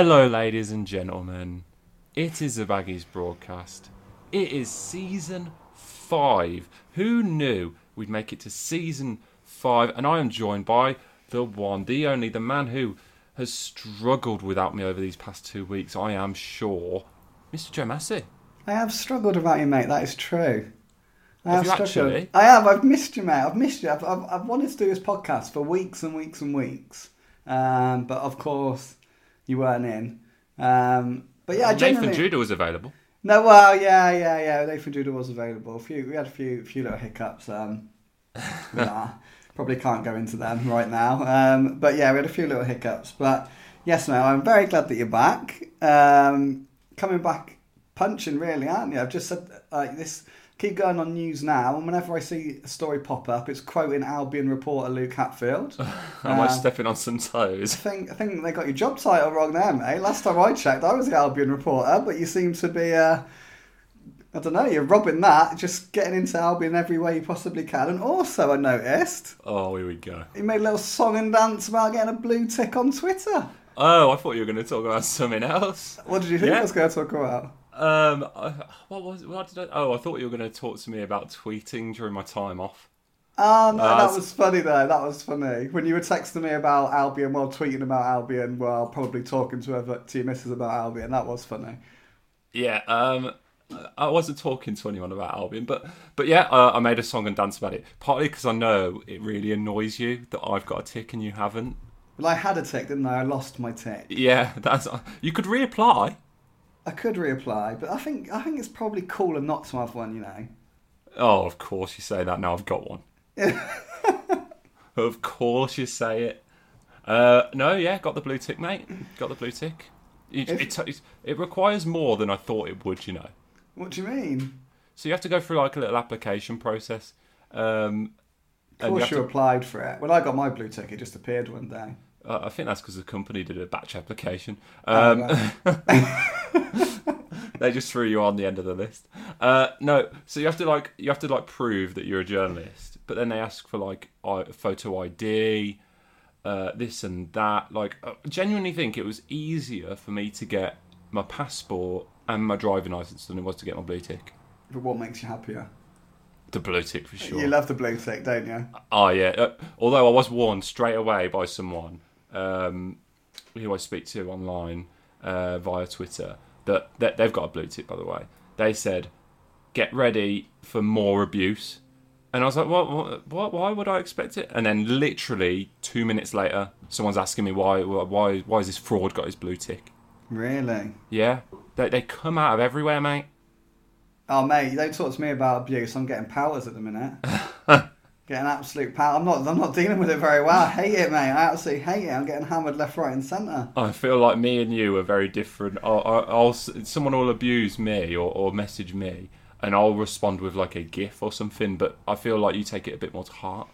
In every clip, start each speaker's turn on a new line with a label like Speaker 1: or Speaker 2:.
Speaker 1: Hello, ladies and gentlemen. It is the Baggies broadcast. It is season five. Who knew we'd make it to season five? And I am joined by the one, the only, the man who has struggled without me over these past two weeks. I am sure, Mr. Joe Masi.
Speaker 2: I have struggled without you, mate. That is true. I
Speaker 1: Have you
Speaker 2: struggled.
Speaker 1: actually?
Speaker 2: I have. I've missed you, mate. I've missed you. I've, I've, I've wanted to do this podcast for weeks and weeks and weeks. Um, but of course, you weren't in. Um, but yeah, I
Speaker 1: Nathan. Judah was available.
Speaker 2: No, well, yeah, yeah, yeah. Nathan Judah was available. A few, we had a few, few little hiccups. Um, nah, probably can't go into them right now. Um, but yeah, we had a few little hiccups. But yes, mate, I'm very glad that you're back. Um, coming back punching, really, aren't you? I've just said like this. Keep going on news now, and whenever I see a story pop up, it's quoting Albion reporter Luke Hatfield.
Speaker 1: Am I
Speaker 2: Uh,
Speaker 1: stepping on some toes?
Speaker 2: I think I think they got your job title wrong there, mate. Last time I checked, I was the Albion reporter, but you seem to be, uh, I don't know, you're robbing that, just getting into Albion every way you possibly can. And also, I noticed
Speaker 1: Oh, here we go.
Speaker 2: you made a little song and dance about getting a blue tick on Twitter.
Speaker 1: Oh, I thought you were going to talk about something else.
Speaker 2: What did you think
Speaker 1: Yeah.
Speaker 2: I was going to talk about?
Speaker 1: Um, what was what did I? Oh, I thought you were going to talk to me about tweeting during my time off.
Speaker 2: Oh, no,
Speaker 1: Uh,
Speaker 2: that was funny though. That was funny. When you were texting me about Albion while tweeting about Albion while probably talking to, other, to your missus about Albion, that was funny.
Speaker 1: Yeah. Um, I wasn't talking to anyone about Albion, but but yeah, uh, I made a song and dance about it. Partly because I know it really annoys you that I've got a tick and you haven't.
Speaker 2: Well, I had a tick, didn't I? I lost my tick.
Speaker 1: Yeah, that's. You could reapply.
Speaker 2: I could reapply, but I think I think it's probably cooler not to have one. You know.
Speaker 1: Oh, of course you say that. Now I've got one. of course you say it. Uh, no, yeah, got the blue tick, mate. Got the blue tick. It,
Speaker 2: If-
Speaker 1: it, it, requires more than I thought it would, you know.
Speaker 2: What do you mean?
Speaker 1: So you have to go through like a little application process. Um,
Speaker 2: Of
Speaker 1: and you
Speaker 2: course, you
Speaker 1: to-
Speaker 2: applied for it. When I got my blue tick, it just appeared one day.
Speaker 1: uh, I think that's because the company did a batch application.
Speaker 2: Oh,
Speaker 1: Um, they just threw you on the end of the list. Uh, no, so you have to like you have to like prove that you're a journalist, but then they ask for like photo ID, uh, this and that. Like, I genuinely think it was easier for me to get my passport and my driving license than it was to get my blue tick.
Speaker 2: But what makes you happier?
Speaker 1: The blue tick for sure.
Speaker 2: You love the blue tick, don't you?
Speaker 1: Oh yeah. Uh, although I was warned straight away by someone um, who I speak to online uh, via Twitter that, that they've got a blue tick. By the way, they said, "Get ready for more abuse." And I was like, what, what, what? Why would I expect it? And then, literally two minutes later, someone's asking me why, why, why has this fraud got his blue tick?
Speaker 2: Really?
Speaker 1: Yeah, they, they come out of everywhere, mate.
Speaker 2: Oh, mate, you don't talk to me about abuse. I'm getting powers at the minute. getting absolute power. I'm not. I'm not dealing with it very well. I hate it, mate. I absolutely hate it. I'm getting hammered left, right, and centre.
Speaker 1: I feel like me and you are very different. I'll, I'll, someone will abuse me or, or message me, and I'll respond with like a GIF or something. But I feel like you take it a bit more to heart.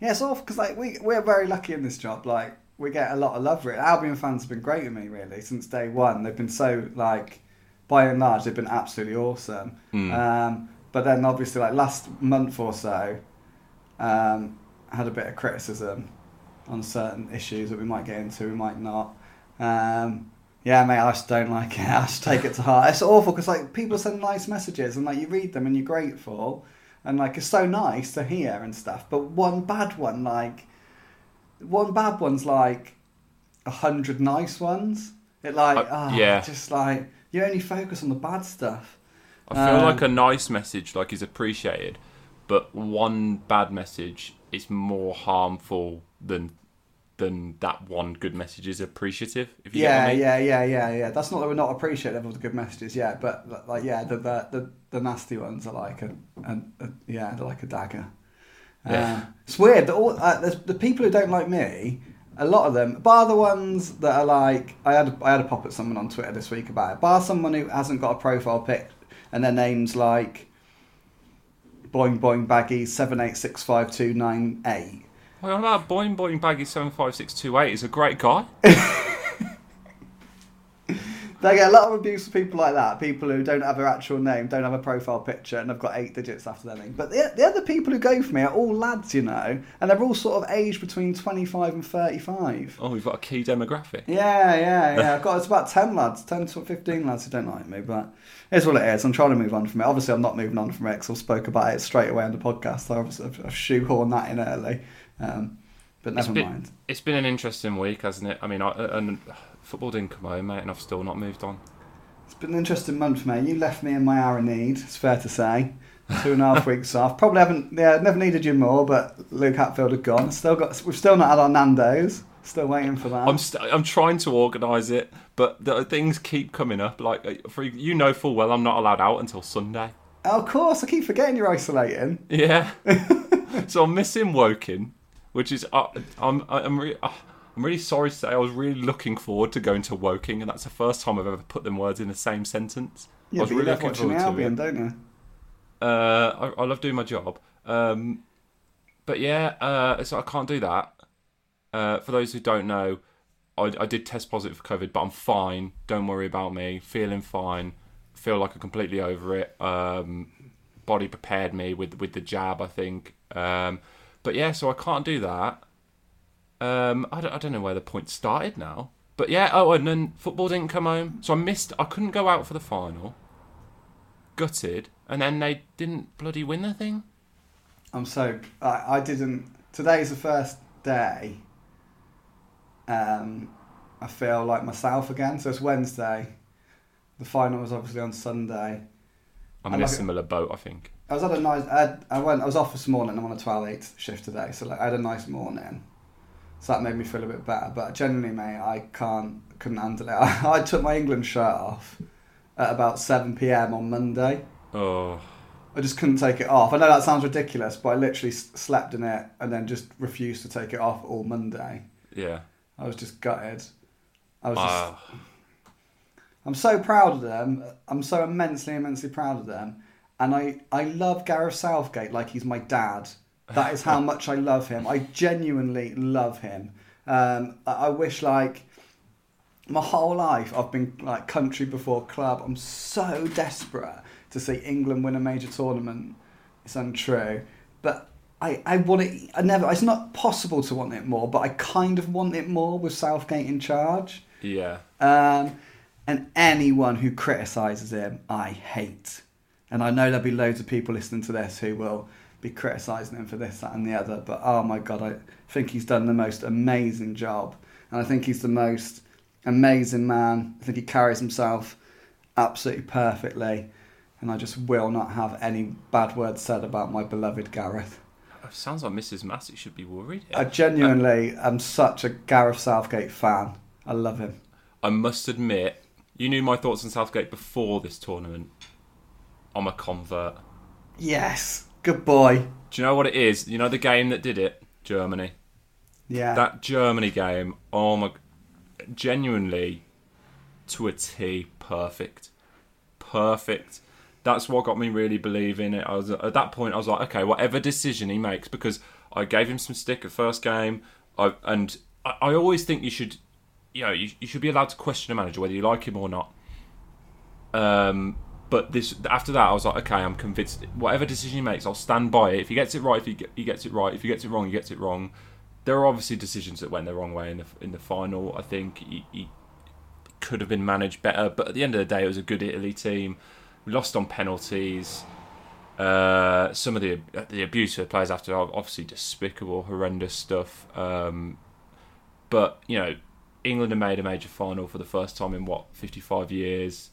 Speaker 2: Yeah, it's awful because like we we're very lucky in this job. Like we get a lot of love for it. Albion fans have been great with me really since day one. They've been so like, by and large, they've been absolutely awesome.
Speaker 1: Mm.
Speaker 2: Um, but then obviously like last month or so, um, had a bit of criticism on certain issues that we might get into, we might not. Um, yeah, mate, I just don't like it. I just take it to heart. It's awful because like people send nice messages and like you read them and you're grateful and like it's so nice to hear and stuff. But one bad one, like one bad one's like a hundred nice ones. It like
Speaker 1: Uh,
Speaker 2: ah,
Speaker 1: yeah.
Speaker 2: just like you only focus on the bad stuff.
Speaker 1: I feel
Speaker 2: Um,
Speaker 1: like a nice message like is appreciated, but one bad message is more harmful than than that one good message is appreciative. If you
Speaker 2: yeah,
Speaker 1: I mean.
Speaker 2: yeah, yeah, yeah, yeah. That's not that we're not appreciative of the good messages yet, but like, yeah, the the the, the nasty ones are like a, a, a yeah, they're like a dagger.
Speaker 1: Yeah.
Speaker 2: Um, it's weird. that all, uh, the, the people who don't like me, a lot of them, bar the ones that are like, I had a, I had a pop at someone on Twitter this week about it. Bar someone who hasn't got a profile pic and their name's like Boing Boing Baggy seven eight six five two nine eight.
Speaker 1: Well, about Boing Boing Baggy seven five six two eight is a great guy.
Speaker 2: They get a lot of abuse from people like that. People who don't have their actual name, don't have a profile picture, and have got eight digits after their name. But the, the other people who go for me are all lads, you know, and they're all sort of aged between 25 and 35.
Speaker 1: Oh, we've got a key demographic.
Speaker 2: Yeah, yeah, yeah. I've got it's about 10 lads, 10 to 15 lads who don't like me, but it's what it is. I'm trying to move on from it. Obviously, I'm not moving on from it because I spoke about it straight away on the podcast. So I've, I've, shoehorned that in early. Um, but never
Speaker 1: it's been,
Speaker 2: mind.
Speaker 1: It's been an interesting week, hasn't it? I mean, I, and football didn't come home, mate, and I've still not moved on.
Speaker 2: It's been an interesting month, mate. You left me in my hour of need, it's fair to say. Two and a half weeks off. Probably haven't, yeah, never needed you more, but Luke Hatfield had gone. Still got, we've still not had our Nando's. Still waiting for that.
Speaker 1: I'm st- I'm trying to organise it, but the things keep coming up. Like uh, for you know full well, I'm not allowed out until Sunday.
Speaker 2: Oh, of course, I keep forgetting you're isolating.
Speaker 1: Yeah, so I'm missing Woking, which is uh, I'm I'm re- uh, I'm really sorry to say I was really looking forward to going to Woking, and that's the first time I've ever put them words in the same sentence.
Speaker 2: Yeah,
Speaker 1: I was
Speaker 2: but
Speaker 1: really
Speaker 2: you love watching the
Speaker 1: forward to
Speaker 2: Albion, don't you?
Speaker 1: Uh, I, I love doing my job. Um, but yeah, uh, so I can't do that. Uh, for those who don't know, I, I did test positive for COVID, but I'm fine. Don't worry about me. Feeling fine. Feel like I'm completely over it. Um, body prepared me with with the jab, I think. Um, but yeah, so I can't do that. Um, I don't, I don't know where the point started now. But yeah, oh, and then football didn't come home, so I missed. I couldn't go out for the final. Gutted, and then they didn't bloody win the thing.
Speaker 2: I'm so I, I didn't. Today's the first day. Um, I feel like myself again. So it's Wednesday. The final was obviously on Sunday.
Speaker 1: I'm
Speaker 2: I
Speaker 1: in a
Speaker 2: like it.
Speaker 1: similar boat, I think.
Speaker 2: I was at a nice. I, had, I went. I was off this morning. I'm on a 12-8 shift today, so like I had a nice morning. So that made me feel a bit better. But generally, mate, I can't. Couldn't handle it. I, I took my England shirt off at about 7 p.m. on Monday.
Speaker 1: Oh,
Speaker 2: I just couldn't take it off. I know that sounds ridiculous, but I literally s- slept in it and then just refused to take it off all Monday.
Speaker 1: yeah.
Speaker 2: I was just gutted. I was just,
Speaker 1: Ah,
Speaker 2: I'm so proud of them. I'm so immensely, immensely proud of them. And I, I love Gareth Southgate like he's my dad. That is how much I love him. I genuinely love him. Um, I, wish like my whole life I've been like country before club. I'm so desperate to see England win a major tournament. It's untrue, but I, I want it. I never. It's not possible to want it more, but I kind of want it more with Southgate in charge.
Speaker 1: yeah.
Speaker 2: Um, and anyone who criticises him, I hate. And I know there'll be loads of people listening to this who will be criticising him for this, that, and the other. But oh my god, I think he's done the most amazing job, and I think he's the most amazing man. I think he carries himself absolutely perfectly, and I just will not have any bad words said about my beloved Gareth.
Speaker 1: It sounds like Mrs. Masi should be worried.
Speaker 2: I genuinely am such a Gareth Southgate fan. I love him.
Speaker 1: I must admit, you knew my thoughts on Southgate before this tournament. I'm a convert.
Speaker 2: Yes, good boy.
Speaker 1: Do you know what it is? You know the game that did it? Germany.
Speaker 2: Yeah.
Speaker 1: That Germany game, oh my. Genuinely, to a T, perfect. Perfect. That's what got me really believing it. I was At that point, I was like, okay, whatever decision he makes, because I gave him some stick at first game, I, and I, I always think you should. You know, you, you should be allowed to question a manager whether you like him or not. Um, but this after that, I was like, okay, I'm convinced. Whatever decision he makes, I'll stand by it. If he gets it right, if he, get, he gets it right. If he gets it wrong, he gets it wrong. There are obviously decisions that went the wrong way in the in the final. I think he, he could have been managed better, but at the end of the day, it was a good Italy team. We lost on penalties. Uh, some of the the abuse of the players after obviously despicable, horrendous stuff. Um, but you know, England have made a major final for the first time in what 55 years,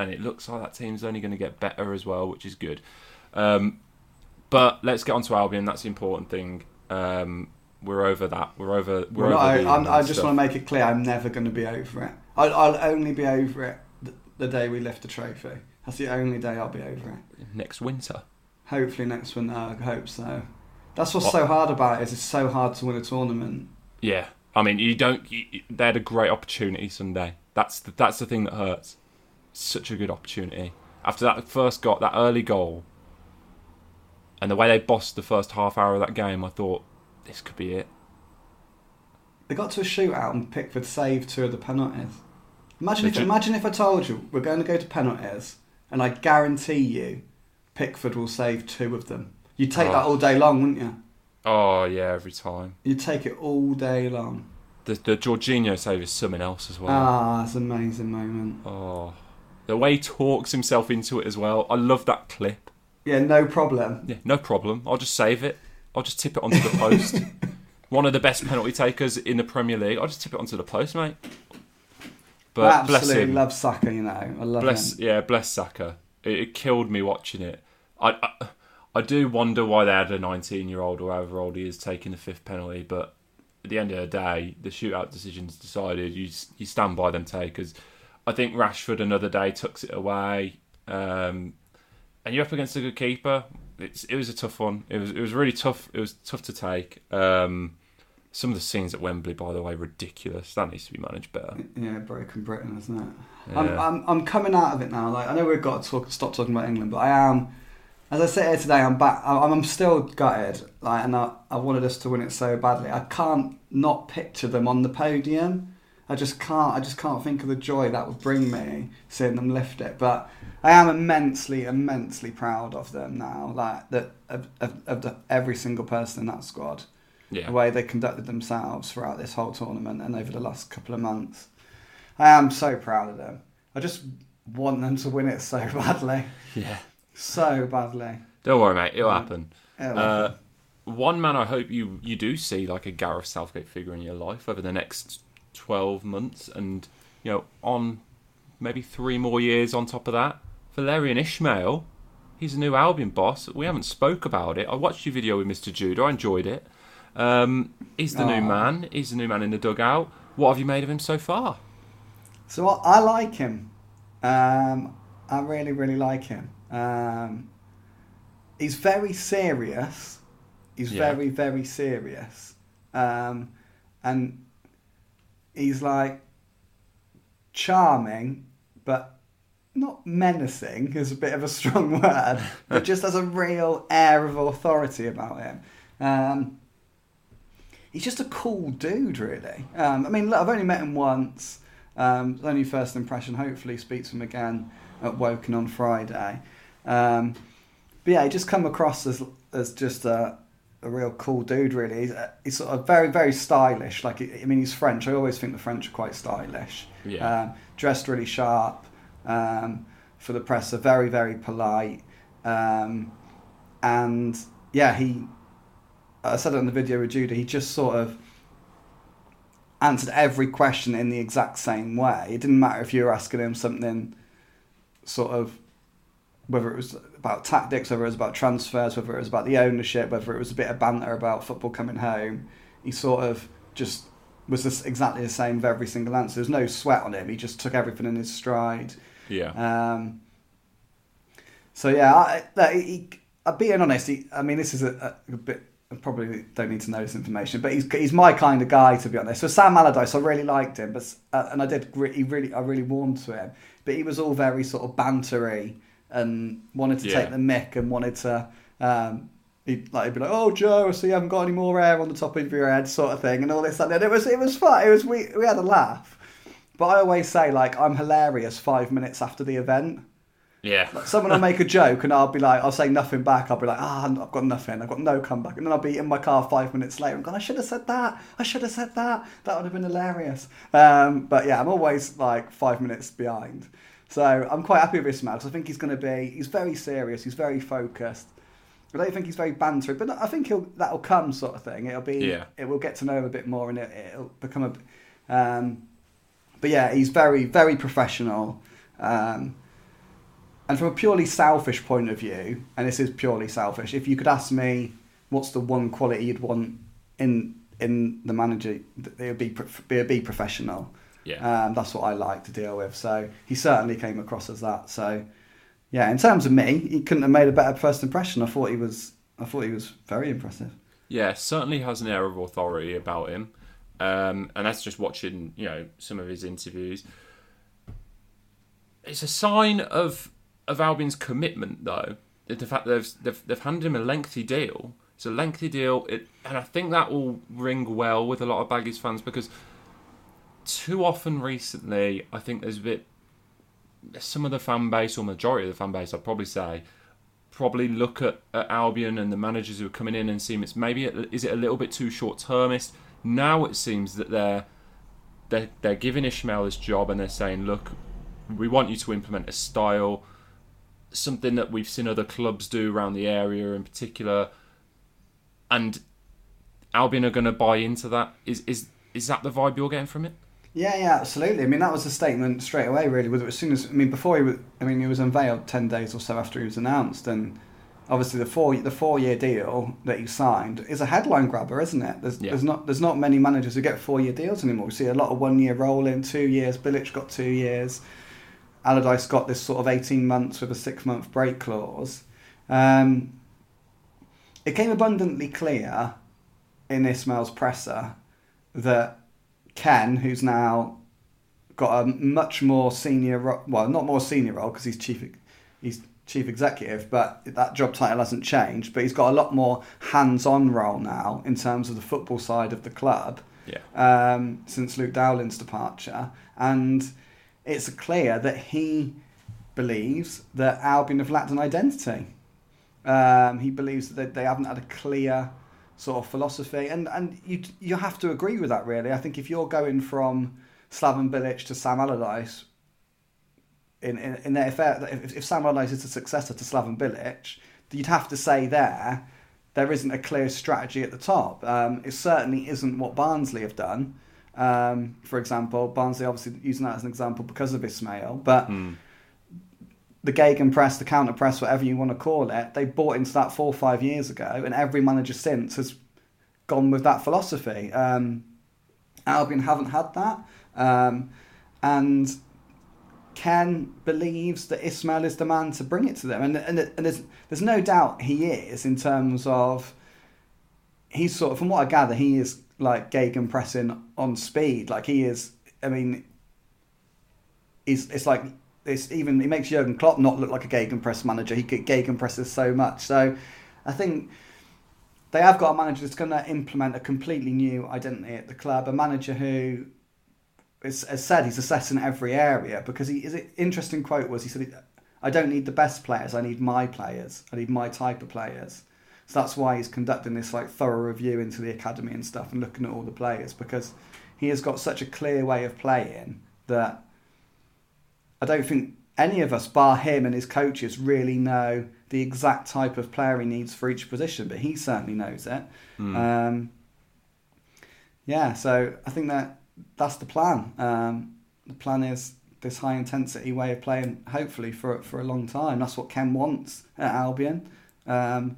Speaker 1: and it looks like that team's only going to get better as well, which is good. Um, but let's get on to Albion. That's the important thing. Um, we're over that. We're over. We're over
Speaker 2: no,
Speaker 1: the
Speaker 2: I'm, I just
Speaker 1: stuff.
Speaker 2: want to make it clear I'm never going to be over it. I'll, I'll only be over it the, the day we lift the trophy. That's the only day I'll be over it.
Speaker 1: next winter.
Speaker 2: Hopefully next winter. I hope so. That's what's
Speaker 1: What?
Speaker 2: so hard about it is it's so hard to win a tournament.
Speaker 1: Yeah, I mean, you don't. You- they had a great opportunity Sunday. That's the, that's the thing that hurts. Such a good opportunity. After that first got that early goal, and the way they bossed the first half hour of that game, I thought this could be it.
Speaker 2: They got to a shootout and Pickford saved two of the penalties. Imagine if imagine if I told you we're going to go to penalties, and I guarantee you, Pickford will save two of them. You'd take
Speaker 1: Oh.
Speaker 2: that all day long, wouldn't you?
Speaker 1: Oh yeah, every time.
Speaker 2: You'd take it all day long.
Speaker 1: The the Jorginho save is something else as well.
Speaker 2: Ah, it's an amazing moment.
Speaker 1: Oh, the way he talks himself into it as well. I love that clip.
Speaker 2: Yeah, no problem.
Speaker 1: Yeah, no problem. I'll just save it. I'll just tip it onto the post. One of the best penalty takers in the Premier League. I'll just tip it onto the post, mate. But
Speaker 2: I
Speaker 1: bless
Speaker 2: absolutely
Speaker 1: him.
Speaker 2: love Saka. You know, I love
Speaker 1: bless
Speaker 2: him.
Speaker 1: yeah, bless Saka. It, it killed me watching it. I, I I do wonder why they had a 19 year old or however old he is taking the fifth penalty, but at the end of the day, the shootout decision's decided. You you stand by them takers. I think Rashford another day tucks it away, um, and you're up against a good keeper. It's it was a tough one. It was it was really tough. It was tough to take. Um, some of the scenes at Wembley, by the way, ridiculous. That needs to be managed better.
Speaker 2: Yeah, broken Britain, isn't it? I'm, I'm, I'm coming out of it now. Like I know we've got to talk, stop talking about England, but I am. As I sit here today, I'm back. I'm, I'm still gutted. Like, and I, I wanted us to win it so badly. I can't not picture them on the podium. I just can't. I just can't think of the joy that would bring me seeing them lift it. But I am immensely, immensely proud of them now. Like that, of, of, of the, every single person in that squad
Speaker 1: Yeah,
Speaker 2: the way they conducted themselves throughout this whole tournament and over the last couple of months. I am so proud of them. I just want them to win it so badly.
Speaker 1: yeah.
Speaker 2: So badly.
Speaker 1: Don't worry, mate. It'll happen.
Speaker 2: It'll
Speaker 1: Uh,
Speaker 2: happen.
Speaker 1: one man I hope you you do see like a Gareth Southgate figure in your life over the next twelve months, and you know on maybe three more years on top of that. Valérien Ismaël, he's a new Albion boss. We haven't spoke about it. I watched your video with Mr. Judah. I enjoyed it. Um, he's the new man. He's the new man in the dugout. What have you made of him so far?
Speaker 2: So I, I like him. Um, I really, really like him. Um, he's very serious. He's
Speaker 1: Yeah.
Speaker 2: very, very serious. Um, and he's like charming, but not menacing is a bit of a strong word, but just has a real air of authority about him. Um, he's just a cool dude, really. Um, I mean, look, I've only met him once. Um, only first impression. Hopefully, speak to him again at Woking on Friday. Um, but yeah, he just come across as as just a, a real cool dude. Really, he's, uh, he's sort of very very stylish. Like I mean, he's French. I always think the French are quite stylish.
Speaker 1: Yeah.
Speaker 2: Um, dressed really sharp um, for the press. Are very very polite. Um, and yeah, he. I said it in the video with Judah. He just sort of answered every question in the exact same way. It didn't matter if you were asking him something, sort of, whether it was about tactics, whether it was about transfers, whether it was about the ownership, whether it was a bit of banter about football coming home. He sort of just was just exactly the same with every single answer. There's no sweat on him. He just took everything in his stride.
Speaker 1: Yeah.
Speaker 2: Um, so yeah, I, like, he, uh, being honest, he, I mean, this is a, a bit. I probably don't need to know this information, but he's he's my kind of guy to be honest. So Sam Allardyce, I really liked him, but uh, and I did re- he really I really warmed to him, but he was all very sort of bantery and wanted to
Speaker 1: Yeah.
Speaker 2: take the mick and wanted to. Um, He'd like he'd be like, "Oh Joe, so you haven't got any more hair on the top of your head," sort of thing, and all this. And it was it was fun. It was we we had a laugh, but I always say like I'm hilarious five minutes after the event.
Speaker 1: Yeah.
Speaker 2: Someone will make a joke and I'll be like, I'll say nothing back. I'll be like, ah, I've got nothing. I've got no comeback. And then I'll be in my car five minutes later and going, I should have said that. I should have said that. That would have been hilarious. Um, but yeah, I'm always like five minutes behind. So I'm quite happy with Ismaël because I think he's going to be, he's very serious. He's very focused. I don't think he's very bantery, but I think he'll, that'll come sort of thing. It'll be,
Speaker 1: Yeah.
Speaker 2: it will get to know him a bit more and it, it'll become a, um, but yeah, he's very, very professional. Um, and from a purely selfish point of view, and this is purely selfish, if you could ask me what's the one quality you'd want in in the manager, it would be be, be professional.
Speaker 1: Yeah.
Speaker 2: Um, that's what I like to deal with. So he certainly came across as that. So yeah, in terms of me, he couldn't have made a better first impression. I thought he was. I thought he was very impressive.
Speaker 1: Yeah, certainly has an air of authority about him. Um, and that's just watching, you know, some of his interviews. It's a sign of of Albion's commitment, though. The fact that they've, they've they've handed him a lengthy deal. It's a lengthy deal, it, and I think that will ring well with a lot of Baggies fans because too often recently, I think there's a bit. Some of the fan base, or majority of the fan base, I'd probably say, probably look at, at Albion and the managers who are coming in and seem it's maybe is it a little bit too short termist. Now it seems that they're they're they're giving Ismaël this job and they're saying, look, we want you to implement a style, something that we've seen other clubs do around the area in particular, and Albion are going to buy into that. Is is is that the vibe you're getting from it?
Speaker 2: Yeah, yeah, absolutely. I mean, that was a statement straight away, really. With as soon as I mean, before he was, I mean, he was unveiled ten days or so after he was announced, and obviously the four the four year deal that he signed is a headline grabber, isn't it? There's
Speaker 1: Yeah.
Speaker 2: there's not there's not many managers who get four year deals anymore. We see a lot of one year rolling, two years. Bilic got two years. Allardyce got this sort of eighteen months with a six month break clause. Um, it came abundantly clear in Ismaël's presser that Ken, who's now got a much more senior, ro- well, not more senior role because he's chief, he's chief executive, but that job title hasn't changed. But he's got a lot more hands-on role now in terms of the football side of the club
Speaker 1: Yeah.
Speaker 2: um, since Luke Dowling's departure, and it's clear that he believes that Albion have lacked an identity. Um, he believes that they haven't had a clear sort of philosophy, and and you you have to agree with that. Really, I think if you're going from Slaven Bilic to Sam Allardyce, in in, in there, if, if if Sam Allardyce is a successor to Slaven Bilic, you'd have to say there there isn't a clear strategy at the top. Um, it certainly isn't what Barnsley have done. Um, for example, Barnsley obviously using that as an example because of Ismaël, but
Speaker 1: Hmm.
Speaker 2: The Gegenpress, the counter press, whatever you want to call it, they bought into that four or five years ago, and every manager since has gone with that philosophy. Um, Albion haven't had that, um, and Ken believes that Ismaël is the man to bring it to them, and and, and there's there's no doubt he is in terms of he's sort of from what I gather he is like Gegenpressing on speed, like he is. I mean, he's it's like it's even it makes Jurgen Klopp not look like a Gegenpress manager. He Gegen presses so much. So I think they have got a manager that's going to implement a completely new identity at the club. A manager who is, has said he's assessing every area because he is it interesting quote was he said I don't need the best players. I need my players. I need my type of players. So that's why he's conducting this like thorough review into the academy and stuff and looking at all the players because he has got such a clear way of playing that I don't think any of us, bar him and his coaches, really know the exact type of player he needs for each position, but he certainly knows it.
Speaker 1: Hmm.
Speaker 2: Um, yeah, so I think that that's the plan. Um, the plan is this high intensity way of playing, hopefully for for a long time. That's what Ken wants at Albion, um,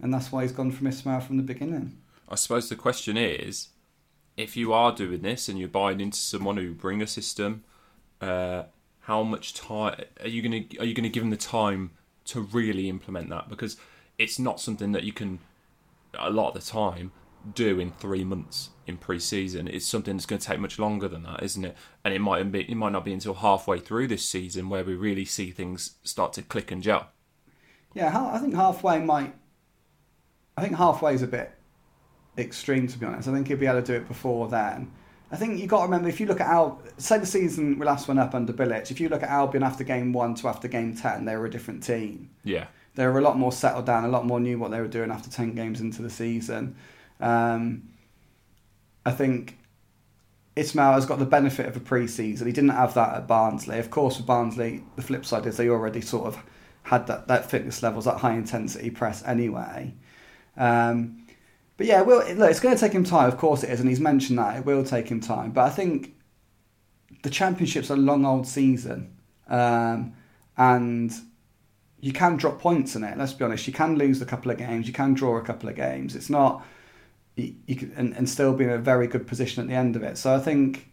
Speaker 2: and that's why he's gone from Ismaël from the beginning.
Speaker 1: I suppose the question is, if you are doing this and you're buying into someone who bring a system, uh, how much time are you gonna are you gonna give them the time to really implement that? Because it's not something that you can a lot of the time do in three months in pre-season. It's something that's going to take much longer than that, isn't it? And it might be it might not be until halfway through this season where we really see things start to click and gel.
Speaker 2: Yeah, I think halfway might. I think halfway is a bit extreme to be honest. I think he'll be able to do it before then. I think you've got to remember if you look at Al, say the season we last went up under Bilic. If you look at Albion after game one to after game ten, they were a different team.
Speaker 1: Yeah,
Speaker 2: They were a lot more settled down, a lot more knew what they were doing after ten games into the season. Um, I think Ismaël has got the benefit of a pre-season. He didn't have that at Barnsley. Of course, with Barnsley, the flip side is they already sort of had that, that fitness levels, that high intensity press anyway. Um, but yeah, well, look, it's going to take him time. Of course, it is, and he's mentioned that it will take him time. But I think the championship's a long old season, um, and you can drop points in it. Let's be honest. You can lose a couple of games. You can draw a couple of games. It's not you, you can, and, and still be in a very good position at the end of it. So I think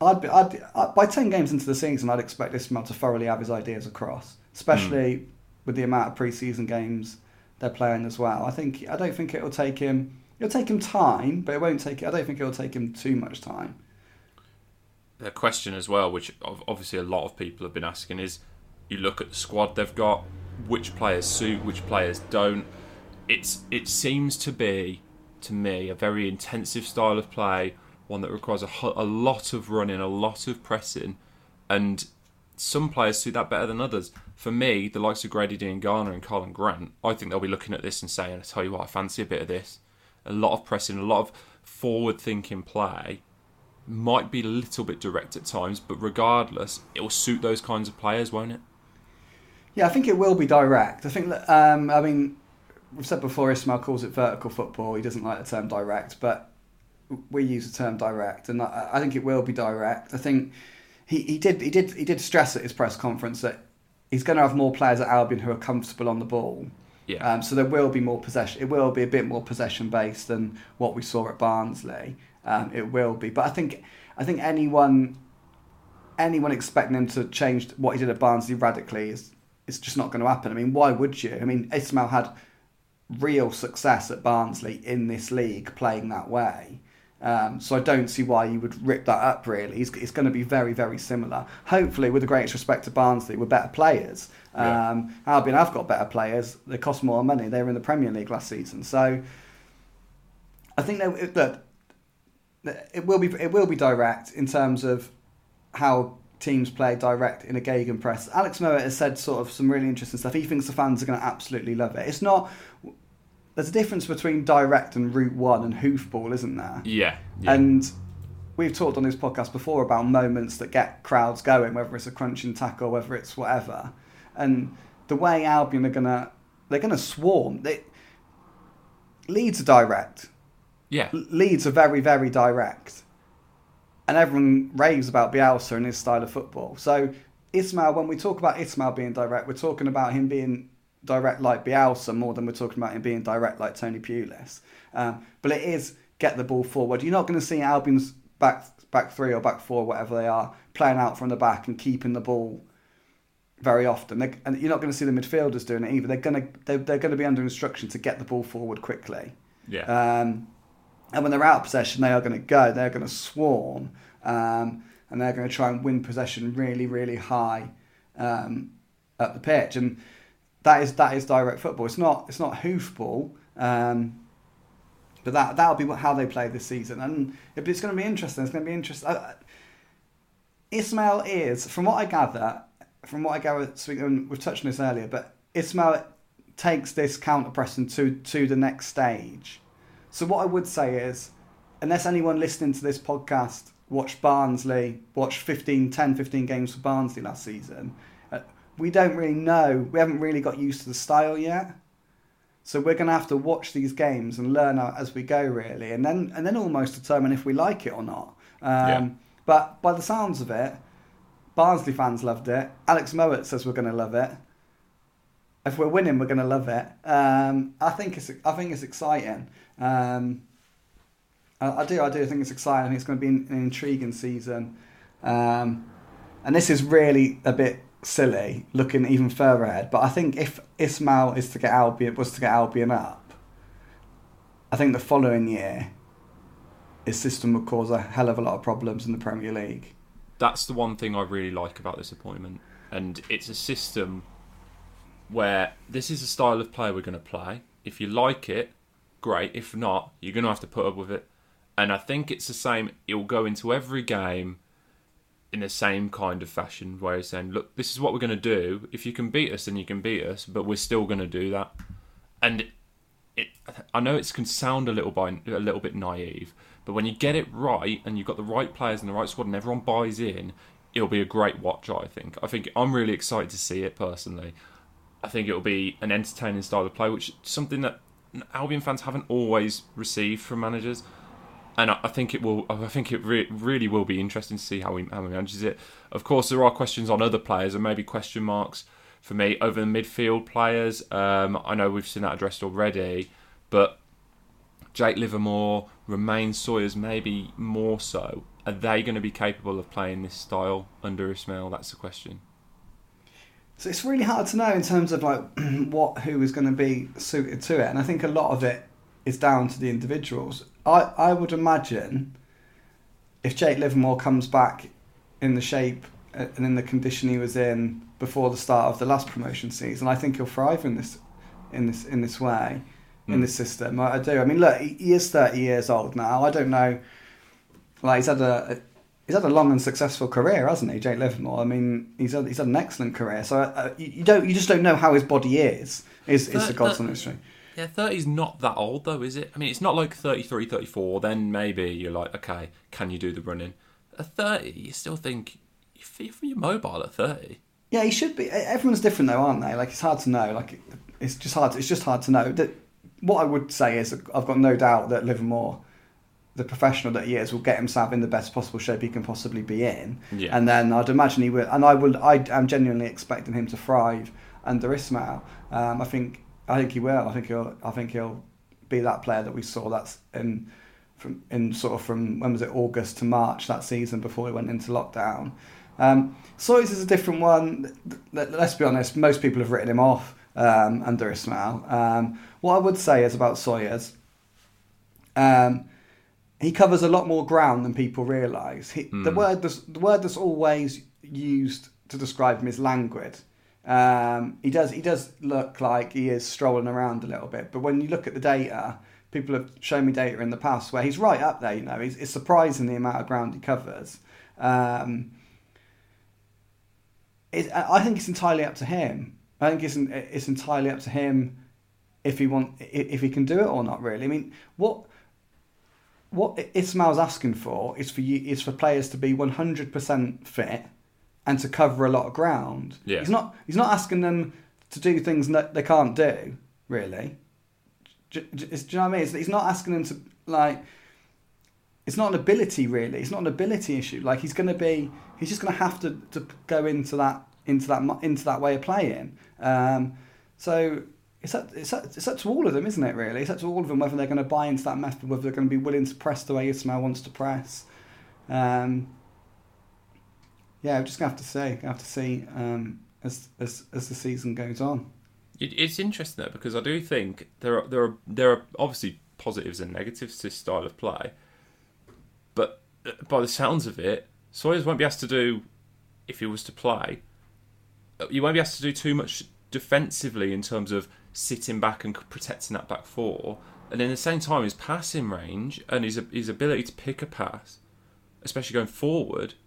Speaker 2: I'd be I'd, I, by ten games into the season, I'd expect this man to thoroughly have his ideas across, especially with the amount of pre-season games they're playing as well. I think I don't think it'll take him. It'll take him time, but it won't take. I don't think it'll take him too much time.
Speaker 1: the question as well, which obviously a lot of people have been asking, is you look at the squad they've got, which players suit, which players don't. It's it seems to be to me a very intensive style of play, one that requires a, a lot of running, a lot of pressing, and some players suit that better than others. For me, the likes of Grady Diangana and Karlan Grant, I think they'll be looking at this and saying, I tell you what, I fancy a bit of this. A lot of pressing, a lot of forward thinking play. Might be a little bit direct at times, but regardless, it will suit those kinds of players, won't it?
Speaker 2: Yeah, I think it will be direct. I think that, um, I mean, we've said before Ismaël calls it vertical football. He doesn't like the term direct, but we use the term direct, and I think it will be direct. I think he, he did he did he did stress at his press conference that he's going to have more players at Albion who are comfortable on the ball.
Speaker 1: Yeah.
Speaker 2: Um, so there will be more possession. It will be a bit more possession based than what we saw at Barnsley. Um, it will be, but I think I think anyone anyone expecting him to change what he did at Barnsley radically is it's just not going to happen. I mean, why would you? I mean, Ismaël had real success at Barnsley in this league playing that way. Um, so I don't see why you would rip that up. Really, it's, it's going to be very, very similar. Hopefully, with the greatest respect to Barnsley, we're better players.
Speaker 1: Yeah.
Speaker 2: Um, Albion have got better players. They cost more money. They were in the Premier League last season, so I think look, it will be it will be direct in terms of how teams play direct in a Gegenpress. Alex Mowat has said sort of some really interesting stuff. He thinks the fans are going to absolutely love it. It's not. There's a difference between direct and route one and hoofball, isn't there?
Speaker 1: Yeah. yeah.
Speaker 2: And we've talked on this podcast before about moments that get crowds going, whether it's a crunching tackle, whether it's whatever. And the way Albion are gonna, they're gonna swarm. They, Leeds are direct.
Speaker 1: yeah.
Speaker 2: Leeds are very, very direct. And everyone raves about Bielsa and his style of football. So Ismaël, when we talk about Ismaël being direct, we're talking about him being direct like Bielsa more than we're talking about him being direct like Tony Pulis. Um, but it is get the ball forward. You're not going to see Albion's back back three or back four, whatever they are, playing out from the back and keeping the ball very often. They, and you're not going to see the midfielders doing it either. They're going to they're, they're going to be under instruction to get the ball forward quickly.
Speaker 1: Yeah.
Speaker 2: Um, and when they're out of possession, they are going to go. They're going to swarm, um, and they're going to try and win possession really, really high um, up the pitch. And that is that is direct football. It's not it's not hoofball, um, but that that'll be how they play this season. And it's going to be interesting. It's going to be interesting. Uh, Ismaël is, from what I gather, from what I gather, we've touched on this earlier, but Ismaël takes this counter pressing to to the next stage. So what I would say is, unless anyone listening to this podcast watched Barnsley, watched 15, 10, 15 games for Barnsley last season, we don't really know. We haven't really got used to the style yet. So we're going to have to watch these games and learn as we go, really, and then and then almost determine if we like it or not. Um,
Speaker 1: Yeah.
Speaker 2: But by the sounds of it, Barnsley fans loved it. Alex Mowat says we're going to love it. If we're winning, we're going to love it. Um, I think it's I think it's exciting. Um, I, I do I do think it's exciting. I think it's going to be an, an intriguing season. Um, and this is really a bit silly, looking even further ahead. But I think if Ismaël is to get Albion was to get Albion up, I think the following year, his system would cause a hell of a lot of problems in the Premier League.
Speaker 1: that's the one thing I really like about this appointment. And it's a system where this is the style of play we're going to play. If you like it, great. If not, you're going to have to put up with it. And I think it's the same. It'll go into every game in the same kind of fashion, where he's saying, "Look, this is what we're going to do. If you can beat us, then you can beat us, but we're still going to do that." And it, I know it can sound a little by a little bit naive, but when you get it right and you've got the right players and the right squad and everyone buys in, it'll be a great watch. I think. I think I'm really excited to see it personally. I think it'll be an entertaining style of play, which is something that Albion fans haven't always received from managers. And I think it will. I think it re- really will be interesting to see how he how he manages it. Of course, there are questions on other players, and maybe question marks for me over the midfield players. Um, I know we've seen that addressed already, but Jake Livermore, Romaine Sawyers maybe more so. Are they going to be capable of playing this style under Ismaël? That's the question.
Speaker 2: So it's really hard to know in terms of like what who is going to be suited to it, and I think a lot of it is down to the individuals. I I would imagine if Jake Livermore comes back in the shape uh, and in the condition he was in before the start of the last promotion season, I think he'll thrive in this in this in this way in
Speaker 1: Mm.
Speaker 2: this system. I, I do. I mean, look, he, is thirty years old now. I don't know like he's had a he's had a long and successful career, hasn't he, Jake Livermore? I mean, he's had he's had an excellent career. So uh, you, you don't you just don't know how his body is. Is is the
Speaker 1: That-
Speaker 2: God's
Speaker 1: that-
Speaker 2: honest truth.
Speaker 1: Yeah, 30's not that old though, is it? I mean, it's not like 33, 34, then maybe you're like, okay, can you do the running? At 30, you still think, you feel you're mobile at 30.
Speaker 2: Yeah, he should be. Everyone's different though, aren't they? Like it's hard to know. Like it's just hard. It's just hard to know. That what I would say is I've got no doubt that Livermore, the professional that he is, will get himself in the best possible shape he can possibly be in.
Speaker 1: Yeah.
Speaker 2: And then I'd imagine he will. And I will. I am genuinely expecting him to thrive under Ismaël. Um, I think. I think he will. I think he'll. I think he'll be that player that we saw. That's in from in sort of from when was it August to March that season before we went into lockdown. Um, Sawyers is a different one. Let, let's be honest, most people have written him off um, under Ismaël. Um, what I would say is about Sawyers, um, he covers a lot more ground than people realise. He, The word that's, the word that's always used to describe him is languid. Um, he does he does look like he is strolling around a little bit, but when you look at the data, people have shown me data in the past where he's right up there. You know, he's, it's surprising the amount of ground he covers. Um, it, I think it's entirely up to him. I think it's it's entirely up to him if he want if he can do it or not. Really, I mean, what what Ismaël's asking for is for you is for players to be one hundred percent fit and to cover a lot of ground.
Speaker 1: Yeah.
Speaker 2: He's not he's not asking them to do things that they can't do. Really, do, do, do you know what I mean? It's, he's not asking them to like. It's not an ability really. It's not an ability issue. Like he's going to be, he's just going to have to, to go into that into that into that way of playing. Um, so it's up, it's, up, it's up to all of them, isn't it? Really, it's up to all of them whether they're going to buy into that method, whether they're going to be willing to press the way Ismaël wants to press. Um, yeah, we're just gonna have to. Gonna have to see um, as as as the season goes on.
Speaker 1: It's interesting though because I do think there are there are there are obviously positives and negatives to this style of play, but uh, by the sounds of it, Sawyers won't be asked to do if he was to play. uh, You won't be asked to do too much defensively in terms of sitting back and protecting that back four, and in the same time his passing range and his his ability to pick a pass, especially going forward, uh,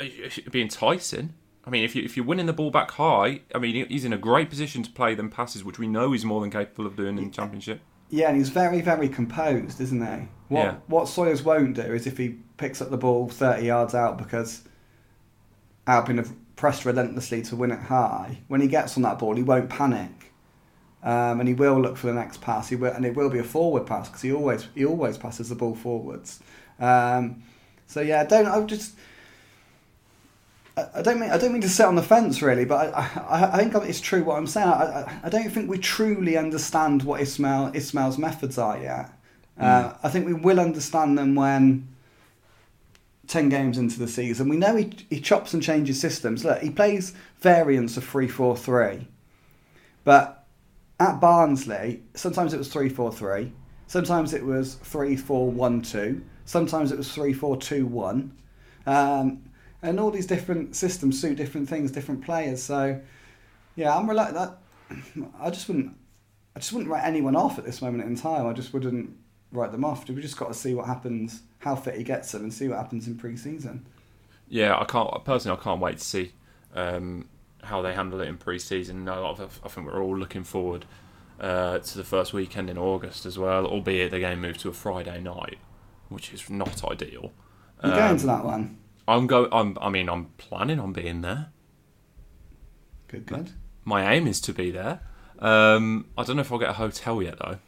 Speaker 1: it'd be enticing. I mean, if you if you're winning the ball back high, I mean, he's in a great position to play them passes, which we know he's more than capable of doing in the championship.
Speaker 2: Yeah, and he's very, very composed, isn't he? What
Speaker 1: Yeah.
Speaker 2: what Sawyers won't do is if he picks up the ball thirty yards out because Albion have pressed relentlessly to win it high. When he gets on that ball, he won't panic, um, and he will look for the next pass. He will, and it will be a forward pass because he always he always passes the ball forwards. Um, so yeah, don't I just. I don't mean I don't mean to sit on the fence really, but I, I, I think it's true what I'm saying. I, I, I don't think we truly understand what Ismaël Ismaël's methods are yet. Uh, I think we will understand them when ten games into the season. We know he he chops and changes systems. Look, he plays variants of three four three, but at Barnsley sometimes it was three four three, sometimes it was three four one two, sometimes it was three four two one. Um, and all these different systems suit different things, different players. So, yeah, I'm reluctant. that. I just wouldn't. I just wouldn't write anyone off at this moment in time. I just wouldn't write them off. We just got to see what happens, how fit he gets them, and see what happens in pre-season.
Speaker 1: Yeah, I can't personally. I can't wait to see um, how they handle it in pre-season. A lot of, I think we're all looking forward uh, to the first weekend in August as well. Albeit the game moved to a Friday night, which is not ideal.
Speaker 2: You going
Speaker 1: Um,
Speaker 2: to that one?
Speaker 1: I'm go. I'm. I mean, I'm planning on being there.
Speaker 2: Good, good.
Speaker 1: My aim is to be there. Um, I don't know if I'll get a hotel yet though.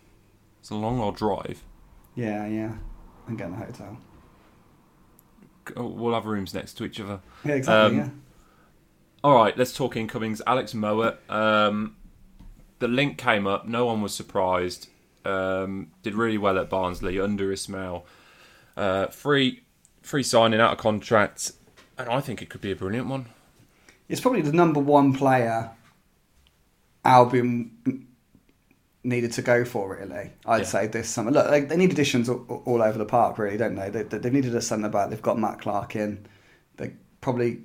Speaker 1: It's a long old drive.
Speaker 2: Yeah, yeah. I'm getting a hotel.
Speaker 1: We'll have rooms next to each other.
Speaker 2: Yeah, exactly.
Speaker 1: Um,
Speaker 2: yeah.
Speaker 1: All right, let's talk incomings. Alex Mowat. Um, the link came up. No one was surprised. Um, did really well at Barnsley under Ismaël. Uh, free, free signing out of contract, and I think it could be a brilliant one.
Speaker 2: It's probably the number one player Albion needed to go for, really. I'd
Speaker 1: Yeah.
Speaker 2: say this summer. Look, they, they need additions all, all over the park, really, don't they? they? They've needed a centre back. They've got Matt Clarke in. They probably,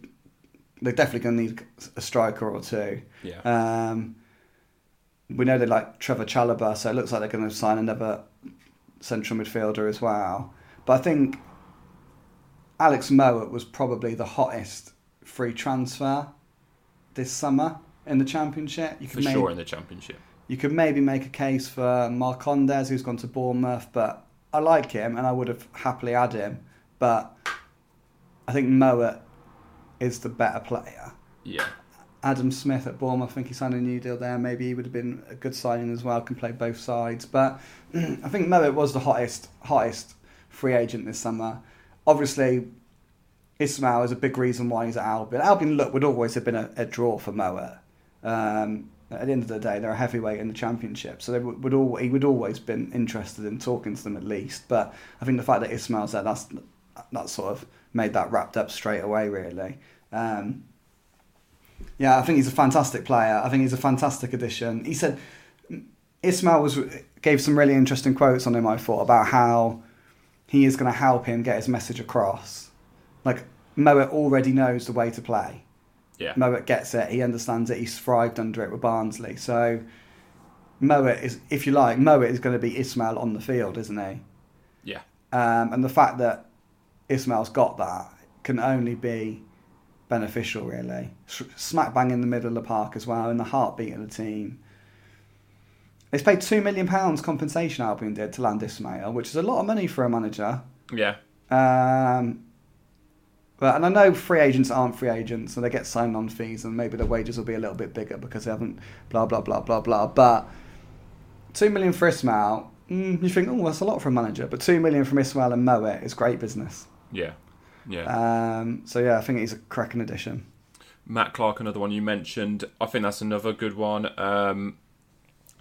Speaker 2: they're definitely going to need a striker or two.
Speaker 1: Yeah.
Speaker 2: Um, we know they like Trevor Chalobah, so it looks like they're going to sign another central midfielder as well. But I think Alex Mowat was probably the hottest free transfer this summer in the championship. You
Speaker 1: for
Speaker 2: could maybe,
Speaker 1: sure in the championship.
Speaker 2: you could maybe make a case for Marcondes, who's gone to Bournemouth, but I like him and I would have happily had him. But I think Mowat is the better player.
Speaker 1: Yeah,
Speaker 2: Adam Smith at Bournemouth, I think he signed a new deal there. Maybe he would have been a good signing as well. Can play both sides, but I think Mowat was the hottest, hottest free agent this summer. Obviously, Ismaël is a big reason why he's at Albion. Albion, look, would always have been a, a draw for Mowat. Um, at the end of the day, they're a heavyweight in the championship, so they would, would all, he would always been interested in talking to them at least. But I think the fact that Ismaël's there, that's that sort of made that wrapped up straight away, really. Um, yeah, I think he's a fantastic player. I think he's a fantastic addition. He said Ismaël was gave some really interesting quotes on him. I thought about how he is going to help him get his message across. Like Mowat already knows the way to play.
Speaker 1: yeah,
Speaker 2: Mowat gets it. He understands it. He's thrived under it with Barnsley. So Mowat is, if you like, Mowat is going to be Ismaël on the field, isn't he?
Speaker 1: yeah,
Speaker 2: Um, and the fact that Ismaël's got that can only be beneficial, really. Smack bang in the middle of the park as well, in the heartbeat of the team. It's paid £2 million compensation, Albion did, to land Ismaël, which is a lot of money for a manager.
Speaker 1: yeah,
Speaker 2: Um, but and I know free agents aren't free agents, and they get signed on fees, and maybe their wages will be a little bit bigger because they haven't blah blah blah blah blah. But two million for Ismaël, mm, you think, oh, that's a lot for a manager. But two million from Ismaël and Mowat is great business.
Speaker 1: yeah, yeah.
Speaker 2: Um, so yeah, I think he's a cracking addition.
Speaker 1: Matt Clarke, another one you mentioned. I think that's another good one. Um,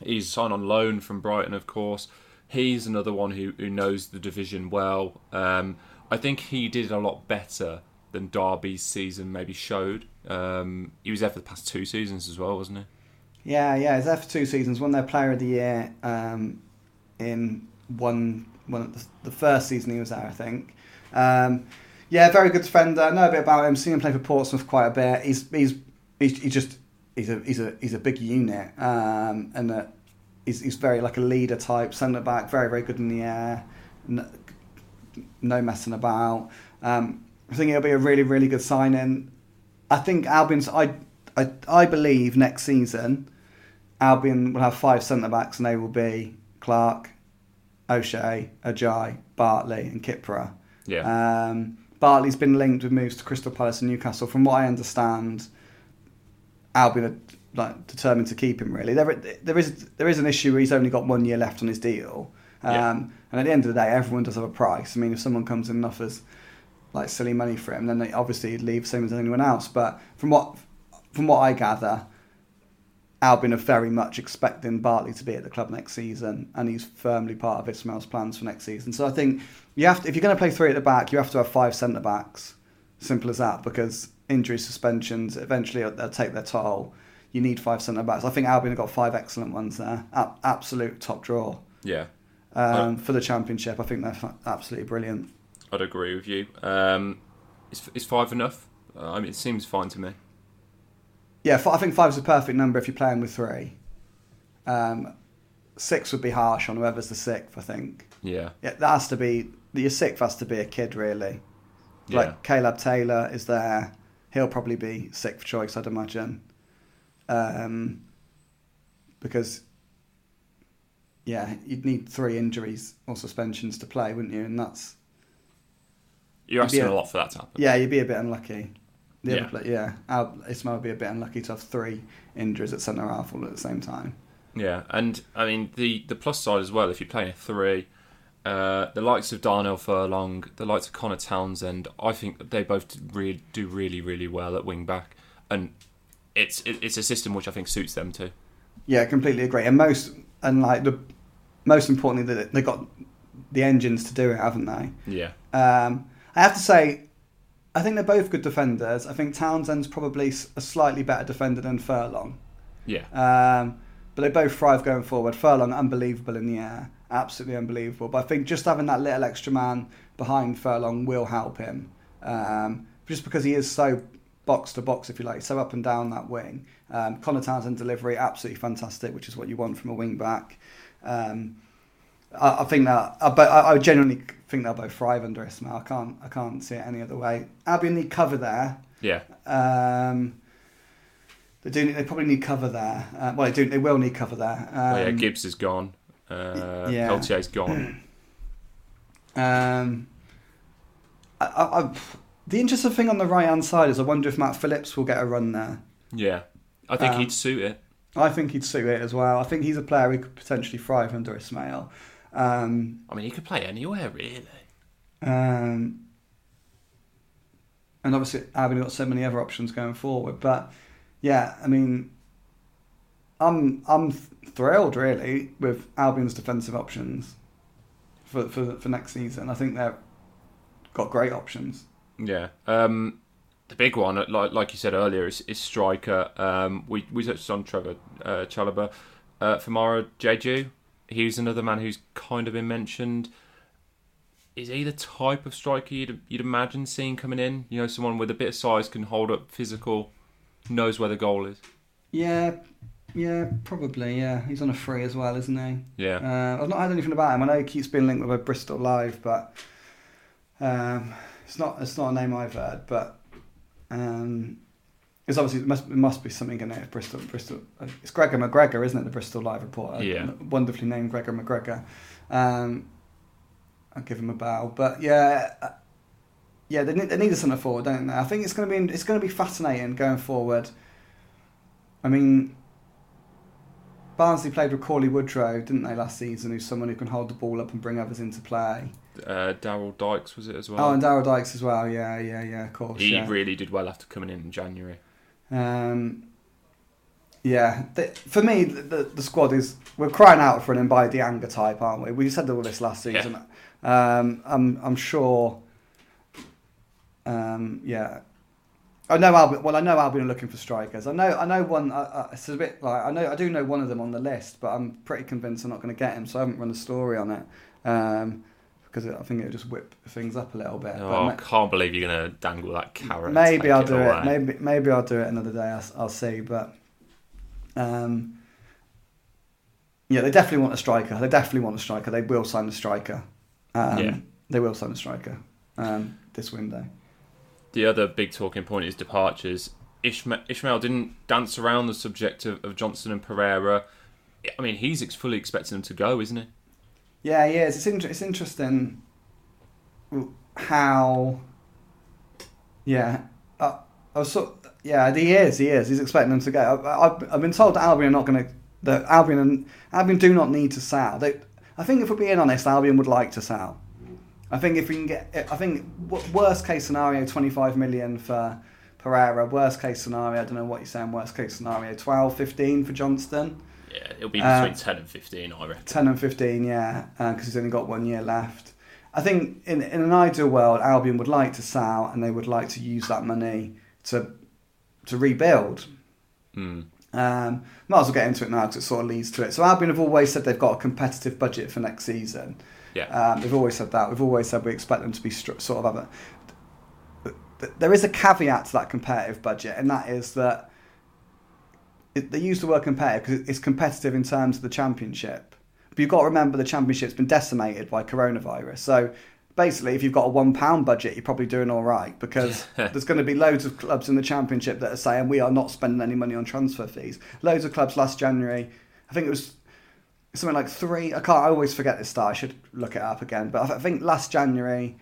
Speaker 1: he's signed on loan from Brighton, of course. He's another one who, who knows the division well. Um, I think he did a lot better than Derby's season maybe showed. Um, he was there for the past two seasons as well, wasn't he?
Speaker 2: Yeah, yeah, he's there for two seasons. Won their Player of the Year um, in one one the, the first season he was there, I think. Um, yeah, very good defender. I know a bit about him. Seen him play for Portsmouth quite a bit. He's he's he's, he's just he's a he's a he's a big unit, um, and uh, he's he's very like a leader type centre back. Very very good in the air. No, no messing about. Um, I think it'll be a really really good signing. I think Albion's. I I I believe next season. Albion will have five centre backs, and they will be Clarke, O'Shea, Ajayi, Bartley, and Kipré.
Speaker 1: Yeah.
Speaker 2: Um, Bartley's been linked with moves to Crystal Palace and Newcastle. From what I understand, Albion are like determined to keep him. Really, there there is there is an issue. Where he's only got one year left on his deal, um,
Speaker 1: Yeah.
Speaker 2: and at the end of the day, everyone does have a price. I mean, if someone comes in and offers like silly money for him, then they obviously he'd leave same as anyone else. But from what from what I gather, Albion are very much expecting Bartley to be at the club next season, and he's firmly part of Ismaël's plans for next season. So I think you have to, if you're going to play three at the back, you have to have five centre backs. Simple as that, because injury suspensions eventually they'll take their toll. You need five centre backs. I think Albion have got five excellent ones there. A- absolute top draw
Speaker 1: yeah.
Speaker 2: um, for the championship. I think they're fa- absolutely brilliant.
Speaker 1: I'd agree with you. Um, is, is five enough? Uh, I mean, it seems fine to me.
Speaker 2: Yeah, f- I think five's a perfect number if you're playing with three. Um, six would be harsh on whoever's the sixth. I think.
Speaker 1: Yeah.
Speaker 2: Yeah, that has to be your sixth has to be a kid really.
Speaker 1: Yeah.
Speaker 2: Like Caleb Taylor is there. He'll probably be sixth choice, I'd imagine. Um, because yeah, you'd need three injuries or suspensions to play, wouldn't you? And that's
Speaker 1: You're asking
Speaker 2: Yeah.
Speaker 1: a lot for that to happen.
Speaker 2: yeah, you'd be a bit unlucky. The
Speaker 1: Yeah.
Speaker 2: play, yeah, Al, Ismaël would be a bit unlucky to have three injuries at centre half all at the same time.
Speaker 1: Yeah, and I mean the the plus side as well. If you're playing a three, uh, the likes of Darnell Furlong, the likes of Conor Townsend, I think they both do really do really really well at wing back, and it's it, it's a system which I think suits them too.
Speaker 2: Yeah, completely agree. And most and like the most importantly, that they got the engines to do it, haven't they?
Speaker 1: Yeah,
Speaker 2: Um, I have to say, I think they're both good defenders. I think Townsend's probably a slightly better defender than Furlong.
Speaker 1: yeah,
Speaker 2: Um, but they both thrive going forward. Furlong, unbelievable in the air, absolutely unbelievable. But I think just having that little extra man behind Furlong will help him, um, just because he is so box to box, if you like, so up and down that wing. Um, Conor Townsend delivery absolutely fantastic, which is what you want from a wing back. Um, I, I think that, I, but I, I genuinely think they'll both thrive under Ismaël. I can't, I can't see it any other way. Albion need cover there.
Speaker 1: Yeah,
Speaker 2: Um, they do. They probably need cover there. Uh, well, they do. They will need cover there. Um,
Speaker 1: oh, yeah. Gibbs is gone. Uh,
Speaker 2: yeah.
Speaker 1: Peltier's gone.
Speaker 2: Um, I, I, I, the interesting thing on the right hand side is I wonder if Matt Phillips will get a run there.
Speaker 1: yeah, I think
Speaker 2: Um,
Speaker 1: he'd suit it.
Speaker 2: I think he'd suit it as well. I think he's a player who could potentially thrive under Ismaël. Um,
Speaker 1: I mean, he could play anywhere really.
Speaker 2: um, and obviously, Albion got so many other options going forward. But yeah, I mean, I'm I'm thrilled really with Albion's defensive options for for for next season. I think they've got great options.
Speaker 1: Yeah. Um, the big one, like like you said earlier, is, is striker. Um, we we touched on Trevor uh, Chalobah, uh, Famara Diédhiou. He's another man who's kind of been mentioned. Is he the type of striker you'd you'd imagine seeing coming in? You know, someone with a bit of size can hold up physical, knows where the goal is.
Speaker 2: Yeah, yeah, probably. Yeah, he's on a free as well, isn't he?
Speaker 1: Yeah.
Speaker 2: Uh, I've not heard anything about him. I know he keeps being linked with a Bristol Live, but um, it's not it's not a name I've heard. But um, it's obviously it must it must be something in it. If Bristol Bristol, it's Gregor McGregor, isn't it? The Bristol Live reporter.
Speaker 1: Yeah.
Speaker 2: wonderfully named Gregor McGregor. Um, I'll give him a bow. But yeah. uh, Yeah, they need, they need a centre forward, don't they? I think it's going to be it's going to be fascinating going forward. I mean, Barnsley played with Cauley Woodrow, didn't they, last season? Who's someone who can hold the ball up and bring others into play.
Speaker 1: Uh, Daryl Dykes was it as well?
Speaker 2: Oh, and Daryl Dykes as well. Yeah, yeah, yeah. Of course.
Speaker 1: he
Speaker 2: yeah.
Speaker 1: really did well after coming in in January.
Speaker 2: Um, yeah, the, for me, the, the, the squad is we're crying out for an Mbaye Diagne type, aren't we? We said all this last
Speaker 1: Yeah.
Speaker 2: season. Um, I'm I'm sure. Um, yeah, I know Albion. Well, I know Albion are looking for strikers. I know I know one. Uh, uh, it's a bit like I know I do know one of them on the list, but I'm pretty convinced I'm not going to get him. So I haven't run a story on it. Um, because I think it'll just whip things up a little bit.
Speaker 1: Oh, I
Speaker 2: ma-
Speaker 1: can't believe you're going to dangle that carrot.
Speaker 2: Maybe I'll
Speaker 1: it
Speaker 2: do
Speaker 1: away.
Speaker 2: it. Maybe maybe I'll do it another day. I'll, I'll see. But um, yeah, they definitely want a striker. They definitely want a striker. They will sign a striker. Um,
Speaker 1: Yeah.
Speaker 2: They will sign a striker um, this window.
Speaker 1: The other big talking point is departures. Ismaël, Ismaël didn't dance around the subject of, of Johnson and Pereira. I mean, he's ex- fully expecting them to go, isn't he?
Speaker 2: Yeah, he is. It's, inter- it's interesting how. Yeah, uh, I was sort. Yeah, he is. He is. He's expecting them to go. I, I've, I've been told that Albion are not going to. That Albion and Albion do not need to sell. They, I think if we're being honest, Albion would like to sell. I think if we can get, I think worst case scenario, twenty five million for Pereira. Worst case scenario, I don't know what you're saying. Worst case scenario, 12, 15 for Johnstone.
Speaker 1: Yeah, it'll be
Speaker 2: Uh,
Speaker 1: between 10 and 15, I reckon.
Speaker 2: 10 and 15, yeah, because he's only got one year left. I think in, in an ideal world, Albion would like to sell and they would like to use that money to to rebuild.
Speaker 1: Mm.
Speaker 2: Um, might as well get into it now because it sort of leads to it. So Albion have always said they've got a competitive budget for next season.
Speaker 1: Yeah.
Speaker 2: Um, they've always said that. We've always said we expect them to be sort of have a. There is a caveat to that competitive budget, and that is that it, they use the word competitive because it's competitive in terms of the championship. But you've got to remember the championship's been decimated by coronavirus. So basically, if you've got a one pound budget, you're probably doing all right because there's going to be loads of clubs in the championship that are saying we are not spending any money on transfer fees. Loads of clubs last January, I think it was something like three. I can't. I always forget this stat. I should look it up again. But I think last January,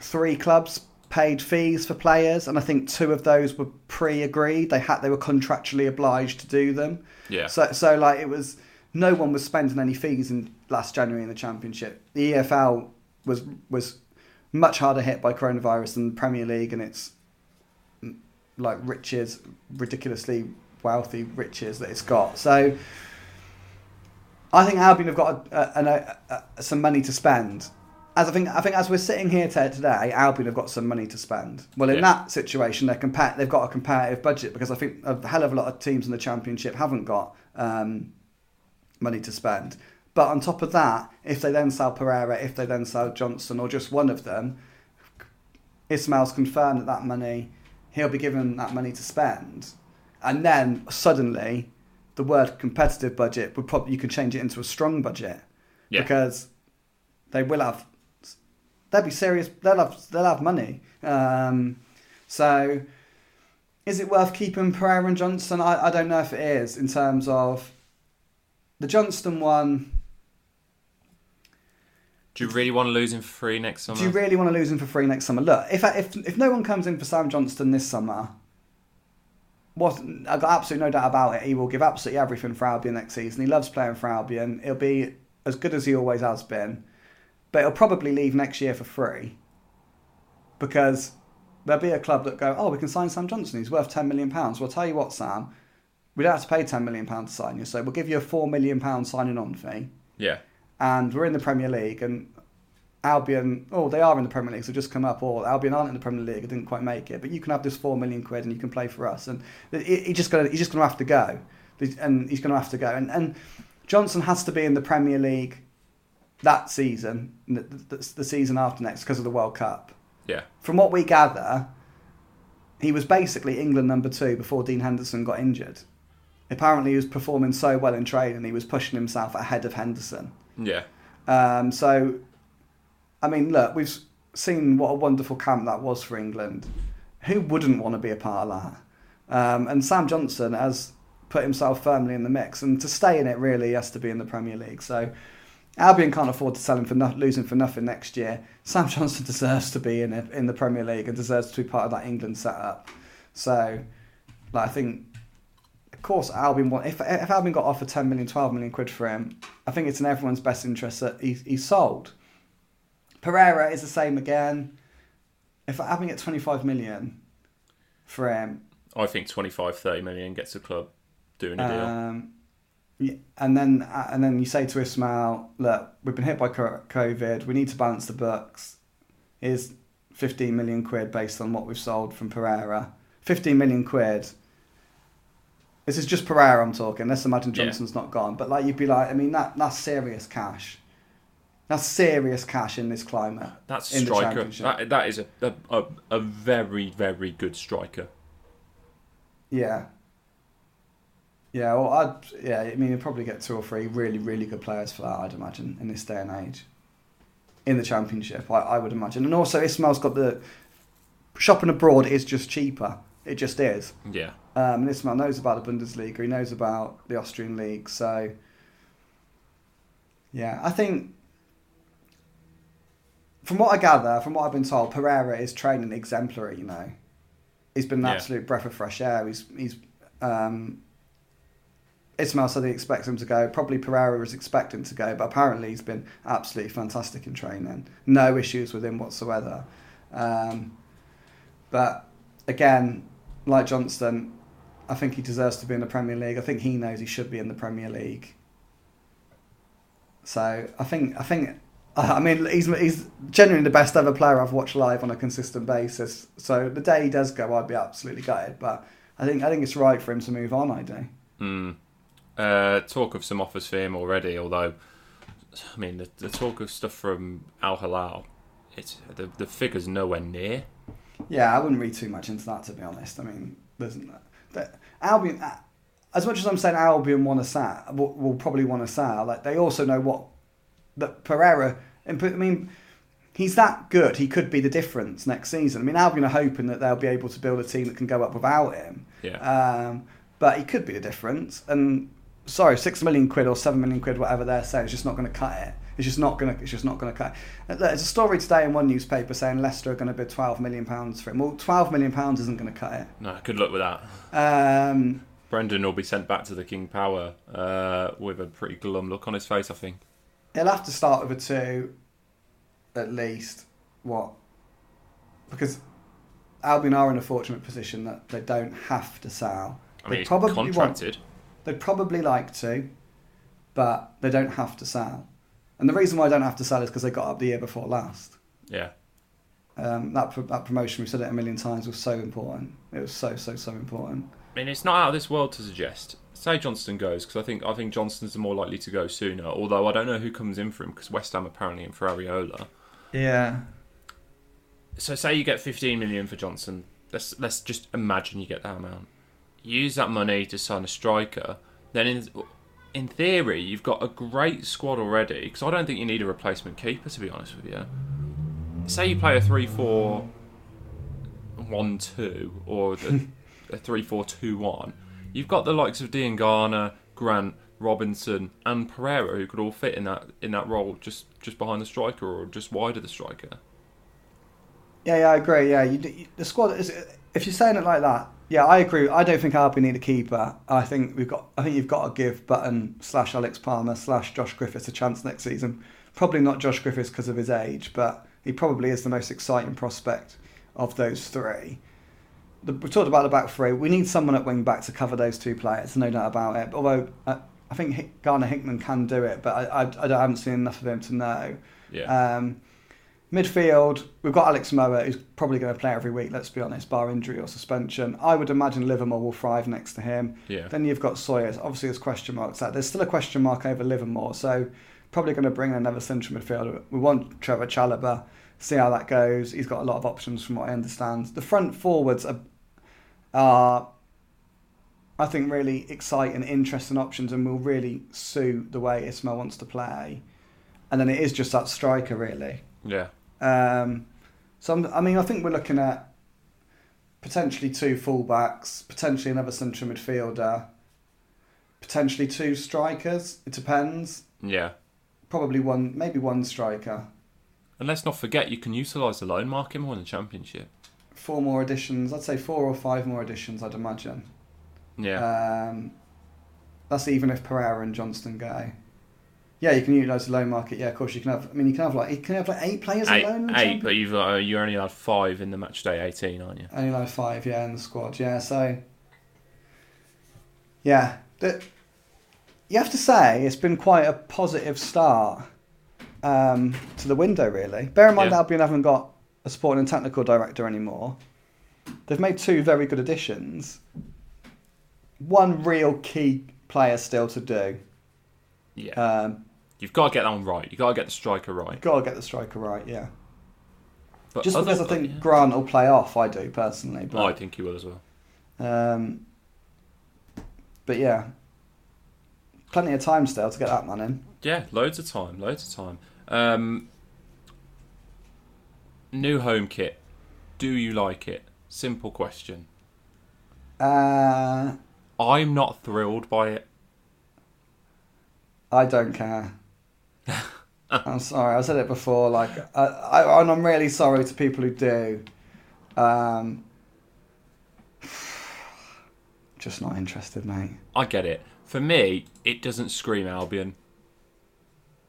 Speaker 2: three clubs paid fees for players, and I think two of those were pre-agreed. They had they were contractually obliged to do them.
Speaker 1: Yeah.
Speaker 2: So so like it was no one was spending any fees in last January in the championship. The EFL was was much harder hit by coronavirus than the Premier League and its like riches, ridiculously wealthy riches that it's got. So I think Albion have got a, a, a, some money to spend. As I think, I think as we're sitting here today, Albion have got some money to spend. Well, in
Speaker 1: Yeah.
Speaker 2: that situation, they're compa- they've got a comparative budget because I think a hell of a lot of teams in the Championship haven't got um, money to spend. But on top of that, if they then sell Pereira, if they then sell Johnson, or just one of them, Ismaël's confirmed that that money, he'll be given that money to spend, and then suddenly, the word competitive budget would probably you could change it into a strong budget
Speaker 1: Yeah.
Speaker 2: because they will have they'll be serious. They'll have they'll have money. Um, so, is it worth keeping Pereira and Johnstone? I, I don't know if it is in terms of the Johnstone one.
Speaker 1: Do you really want to lose him for free next summer?
Speaker 2: Do you really want to lose him for free next summer? Look, if if if no one comes in for Sam Johnstone this summer, what I've got absolutely no doubt about it. He will give absolutely everything for Albion next season. He loves playing for Albion. He'll be as good as he always has been, but he'll probably leave next year for free because there'll be a club that go, oh, we can sign Sam Johnson. He's worth ten million pounds. Well, I'll tell you what, Sam, we don't have to pay ten million pounds to sign you, so we'll give you a four million pound signing on fee
Speaker 1: Yeah.
Speaker 2: and we're in the Premier League, and Albion, oh, they are in the Premier League, so they've just come up, or Albion aren't in the Premier League, I didn't quite make it, but you can have this four million quid and you can play for us, and he- just gonna, he's just gonna have to go, and he's gonna have to go, and and Johnson has to be in the Premier League that season, the season after next, because of the World Cup.
Speaker 1: Yeah.
Speaker 2: From what we gather, he was basically England number two before Dean Henderson got injured. Apparently, he was performing so well in training, he was pushing himself ahead of Henderson.
Speaker 1: Yeah.
Speaker 2: Um, so, I mean, look, we've seen what a wonderful camp that was for England. Who wouldn't want to be a part of that? Um, and Sam Johnson has put himself firmly in the mix, and to stay in it, really, has to be in the Premier League. So, Albion can't afford to sell him for no- losing for nothing next year. Sam Johnson deserves to be in it, in the Premier League and deserves to be part of that England setup. So, like, I think, of course, Albion want if if Albion got offered 10 million, 12 million quid for him, I think it's in everyone's best interest that he, he's sold. Pereira is the same again. If Albion get 25 million for him,
Speaker 1: I think 25, 30 million gets a club doing a deal.
Speaker 2: um, yeah, and then uh, and then you say to Ismaël, look, we've been hit by COVID. We need to balance the books. Here's 15 million quid based on what we've sold from Pereira. 15 million quid. This is just Pereira I'm talking. Let's imagine
Speaker 1: Yeah.
Speaker 2: Johnson's not gone. But like you'd be like, I mean that that's serious cash. That's serious cash in this climate.
Speaker 1: That's
Speaker 2: in the
Speaker 1: striker.
Speaker 2: Championship.
Speaker 1: That, that is a, a, a, a very, very good striker.
Speaker 2: Yeah. Yeah, well, I'd yeah. I mean, you'd probably get two or three really, really good players for that. I'd imagine in this day and age, in the championship, I, I would imagine. And also, Ismaël's got the shopping abroad is just cheaper. It just is.
Speaker 1: Yeah.
Speaker 2: Um, and Ismaël knows about the Bundesliga. He knows about the Austrian league. So, yeah, I think from what I gather, from what I've been told, Pereira is training exemplary. You know, he's been an
Speaker 1: Yeah.
Speaker 2: absolute breath of fresh air. He's he's. Um, Ismaël said he expects him to go. Probably Pereira was expecting to go, but apparently he's been absolutely fantastic in training. No issues with him whatsoever. Um, but again, like Johnstone, I think he deserves to be in the Premier League. I think he knows he should be in the Premier League. So I think I think I mean he's he's genuinely the best ever player I've watched live on a consistent basis. So the day he does go, I'd be absolutely gutted. But I think I think it's right for him to move on. I do.
Speaker 1: Mm. Uh, talk of some offers for him already, although, I mean, the, the talk of stuff from Al Hilal, it's the, the figure's nowhere near.
Speaker 2: Yeah, I wouldn't read too much into that to be honest. I mean, there's that Albion. uh, As much as I'm saying Albion want to sell, will, will probably want to sell. Like they also know what that Pereira. And I mean, he's that good. He could be the difference next season. I mean, Albion are hoping that they'll be able to build a team that can go up without him.
Speaker 1: Yeah.
Speaker 2: Um, but he could be the difference. And sorry, six million quid or seven million quid, whatever they're saying, is just not going to cut it. It's just not going to. It's just not going to cut. it. There's a story today in one newspaper saying Leicester are going to bid twelve million pounds for him. Well, twelve million pounds isn't going to cut it.
Speaker 1: no, good luck with that.
Speaker 2: Um,
Speaker 1: Brendan will be sent back to the King Power uh, with a pretty glum look on his face, I think.
Speaker 2: He'll have to start with a two, at least. What? Because Albion are in a fortunate position that they don't have to sell.
Speaker 1: I mean,
Speaker 2: They probably want-
Speaker 1: contracted.
Speaker 2: They'd probably like to, but they don't have to sell. And the reason why they don't have to sell is because they got up the year before last.
Speaker 1: Yeah.
Speaker 2: Um, that pro- that promotion, we've said it a million times, was so important. It was so so so important.
Speaker 1: I mean, it's not out of this world to suggest. Say Johnstone goes because I think I think Johnstone's the more likely to go sooner. Although I don't know who comes in for him because West Ham apparently in for Areola.
Speaker 2: Yeah.
Speaker 1: So say you get 15 million for Johnson. Let's let's just imagine you get that amount. Use that money to sign a striker. Then in in theory, you've got a great squad already. Because I don't think you need a replacement keeper, to be honest with you. Say you play a 3 4 1 2 or a, a 3 4 2 1. You've got the likes of Diangana, Grant, Robinson, and Pereira who could all fit in that in that role just, just behind the striker or just wide of the striker.
Speaker 2: Yeah, yeah, I agree. Yeah, you, you, the squad is. If you're saying it like that, yeah, I agree. I don't think Albion need a keeper. I think we've got. I think you've got to give Button slash Alex Palmer slash Josh Griffiths a chance next season. Probably not Josh Griffiths because of his age, but he probably is the most exciting prospect of those three. The, we talked about the back three. We need someone at wing back to cover those two players, no doubt about it. Although uh, I think Hick, Gardner-Hickman can do it, but I, I, I haven't seen enough of him to know.
Speaker 1: Yeah.
Speaker 2: Um, midfield, we've got Alex Mowat, who's probably going to play every week, let's be honest, bar injury or suspension. I would imagine Livermore will thrive next to him.
Speaker 1: yeah.
Speaker 2: Then you've got Sawyers. Obviously, there's question marks there. There's still a question mark over Livermore, so probably going to bring in another central midfielder. We want Trevor Chalobah. See how that goes. He's got a lot of options from what I understand. The front forwards are, are I think, really exciting, interesting options and will really suit the way Ismaël wants to play. And then it is just that striker, really.
Speaker 1: Yeah.
Speaker 2: Um, so I'm, I mean, I think we're looking at potentially two fullbacks, potentially another central midfielder, potentially two strikers. It depends.
Speaker 1: Yeah.
Speaker 2: Probably one, maybe one striker.
Speaker 1: And let's not forget, you can utilise the loan market more in the Championship.
Speaker 2: Four more additions. I'd say four or five more additions. I'd imagine.
Speaker 1: Yeah.
Speaker 2: Um, that's even if Pereira and Johnstone go. Yeah, you can utilise the loan market. Yeah, of course you can have. I mean, you can have like you can have like eight players
Speaker 1: eight,
Speaker 2: alone.
Speaker 1: eight,
Speaker 2: Champions-
Speaker 1: but you've uh, you only had five in the match day 18, aren't you?
Speaker 2: Only like five, yeah, in the squad, yeah. So, yeah, the, you have to say it's been quite a positive start um, to the window, really. Bear in mind,
Speaker 1: Yeah.
Speaker 2: Albion haven't got a sporting and technical director anymore. They've made two very good additions. One real key player still to do.
Speaker 1: Yeah.
Speaker 2: Um,
Speaker 1: You've got to get that one right. You've got to get the striker right.
Speaker 2: got to get the striker right, yeah.
Speaker 1: But
Speaker 2: Just
Speaker 1: other-
Speaker 2: because I think
Speaker 1: yeah.
Speaker 2: Grant will play off, I do personally. But
Speaker 1: Oh, I think he will as well.
Speaker 2: Um, but yeah, plenty of time still to get that man in.
Speaker 1: Yeah, loads of time, loads of time. Um, new home kit. Do you like it? Simple question.
Speaker 2: Uh,
Speaker 1: I'm not thrilled by it.
Speaker 2: I don't care. I'm sorry, I said it before. Like, I, I, and I'm really sorry to people who do. Um, just not interested, mate.
Speaker 1: I get it. For me, it doesn't scream Albion.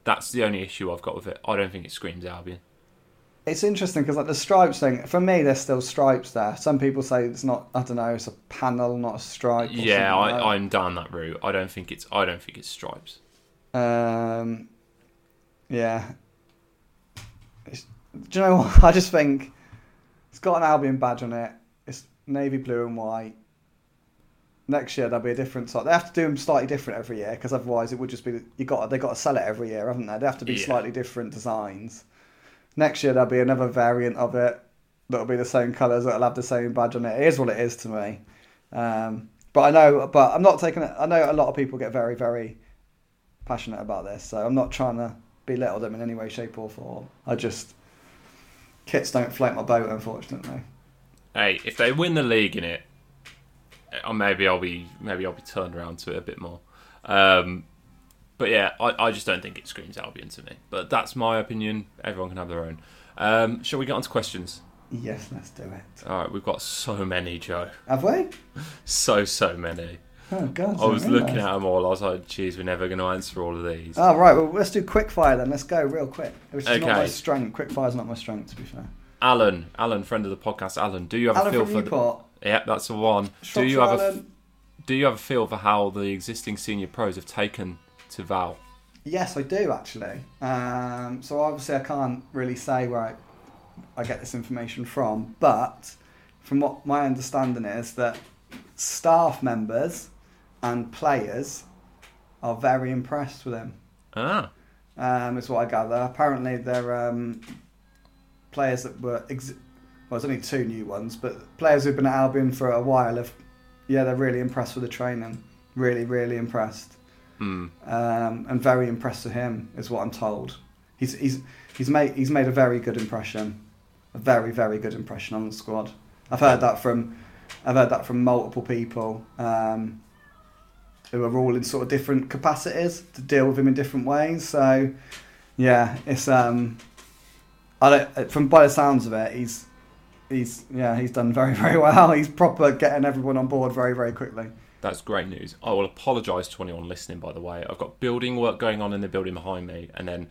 Speaker 1: That's the only issue I've got with it. I don't think it screams Albion.
Speaker 2: It's interesting because like the stripes thing. For me, there's still stripes there. Some people say it's not. I don't know. It's a panel, not a stripe.
Speaker 1: Yeah,
Speaker 2: something like.
Speaker 1: I, I'm down that route. I don't think it's. I don't think it's stripes.
Speaker 2: Um, yeah. It's, do you know what? I just think it's got an Albion badge on it. It's navy blue and white. Next year there'll be a different sort. They have to do them slightly different every year because otherwise it would just be you got they got to sell it every year, haven't they? They have to be
Speaker 1: Yeah.
Speaker 2: slightly different designs. Next year there'll be another variant of it that'll be the same colours that'll have the same badge on it. It is what it is to me. Um, but I know, but I'm not taking it. I know a lot of people get very, very passionate about this, so I'm not trying to belittle them in any way, shape, or form. I just kits don't float my boat, unfortunately.
Speaker 1: Hey, if they win the league in it, uh, maybe I'll be maybe I'll be turned around to it a bit more. Um, but yeah, I, I just don't think it screams Albion to me. But that's my opinion. Everyone can have their own. Um, shall we get on to questions?
Speaker 2: Yes, let's do it.
Speaker 1: All right, we've got so many, Joe.
Speaker 2: Have we?
Speaker 1: So so many.
Speaker 2: Oh God!
Speaker 1: I was looking at them all. I was like, "Geez, we're never going to answer all of these."
Speaker 2: Oh right, well let's do quick fire then. Let's go real quick. Which is not my
Speaker 1: Okay.
Speaker 2: strength. Quick fire's not my strength, to be fair.
Speaker 1: Alan, Alan, friend of the podcast, Alan. Do you have
Speaker 2: Alan
Speaker 1: a feel for?
Speaker 2: Newport.
Speaker 1: The, yeah, that's the one. Do you have a. Do you have a feel for how the existing senior pros have taken to Val?
Speaker 2: Yes, I do actually. Um, so obviously, I can't really say where I, I get this information from, but from what my understanding is that staff members and players are very impressed with him.
Speaker 1: Ah,
Speaker 2: Um, is what I gather. Apparently, they're um, players that were ex- well, there's only two new ones, but players who've been at Albion for a while have, yeah, they're really impressed with the training. Really, really impressed.
Speaker 1: Mm.
Speaker 2: um, and very impressed with him, is what I'm told. He's he's he's made he's made a very good impression, a very very good impression on the squad. I've heard that from I've heard that from multiple people um, who are all in sort of different capacities to deal with him in different ways. So yeah, it's um, I don't from by the sounds of it, he's he's yeah he's done very very well. He's proper getting everyone on board very very quickly.
Speaker 1: That's great news. I will apologise to anyone listening, by the way. I've got building work going on in the building behind me, and then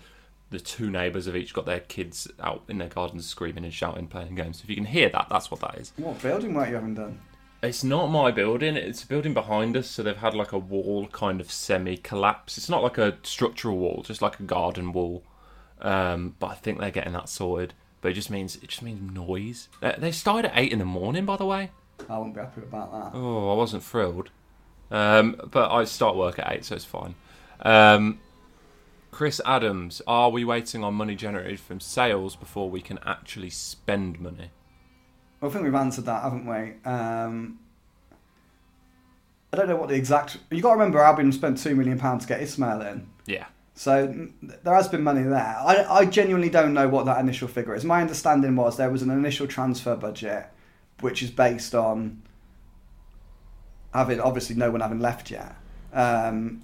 Speaker 1: the two neighbours have each got their kids out in their gardens screaming and shouting, playing games. If you can hear that, that's what that is.
Speaker 2: What building work you haven't done?
Speaker 1: It's not my building, it's a building behind us, so they've had like a wall kind of semi collapse. It's not like a structural wall, just like a garden wall. Um, but I think they're getting that sorted. But it just means it just means noise. They, they started at eight in the morning, by the way.
Speaker 2: I wouldn't be happy about that.
Speaker 1: Oh, I wasn't thrilled. Um, but I start work at 8, so it's fine. Um, Chris Adams, are we waiting on money generated from sales before we can actually spend money?
Speaker 2: Well, I think we've answered that, haven't we? Um, I don't know what the exact. You've got to remember, Albion spent two million pounds to get Ismaël in,
Speaker 1: Yeah.
Speaker 2: so there has been money there. I, I genuinely don't know what that initial figure is. My understanding was there was an initial transfer budget, which is based on having obviously no one having left yet. Um,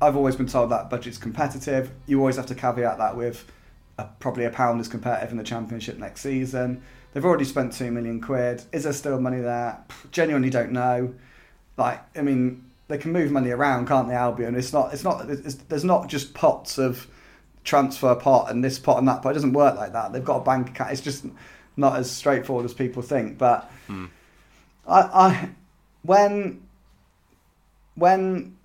Speaker 2: I've always been told that budget's competitive. You always have to caveat that with a, probably a pound is competitive in the championship next season. They've already spent two million quid. Is there still money there? Genuinely don't know. Like, I mean, they can move money around, can't they, Albion? It's not. It's not. It's, there's not just pots of transfer pot and this pot and that pot. It doesn't work like that. They've got a bank account. It's just not as straightforward as people think. But
Speaker 1: Hmm.
Speaker 2: I, I, when, when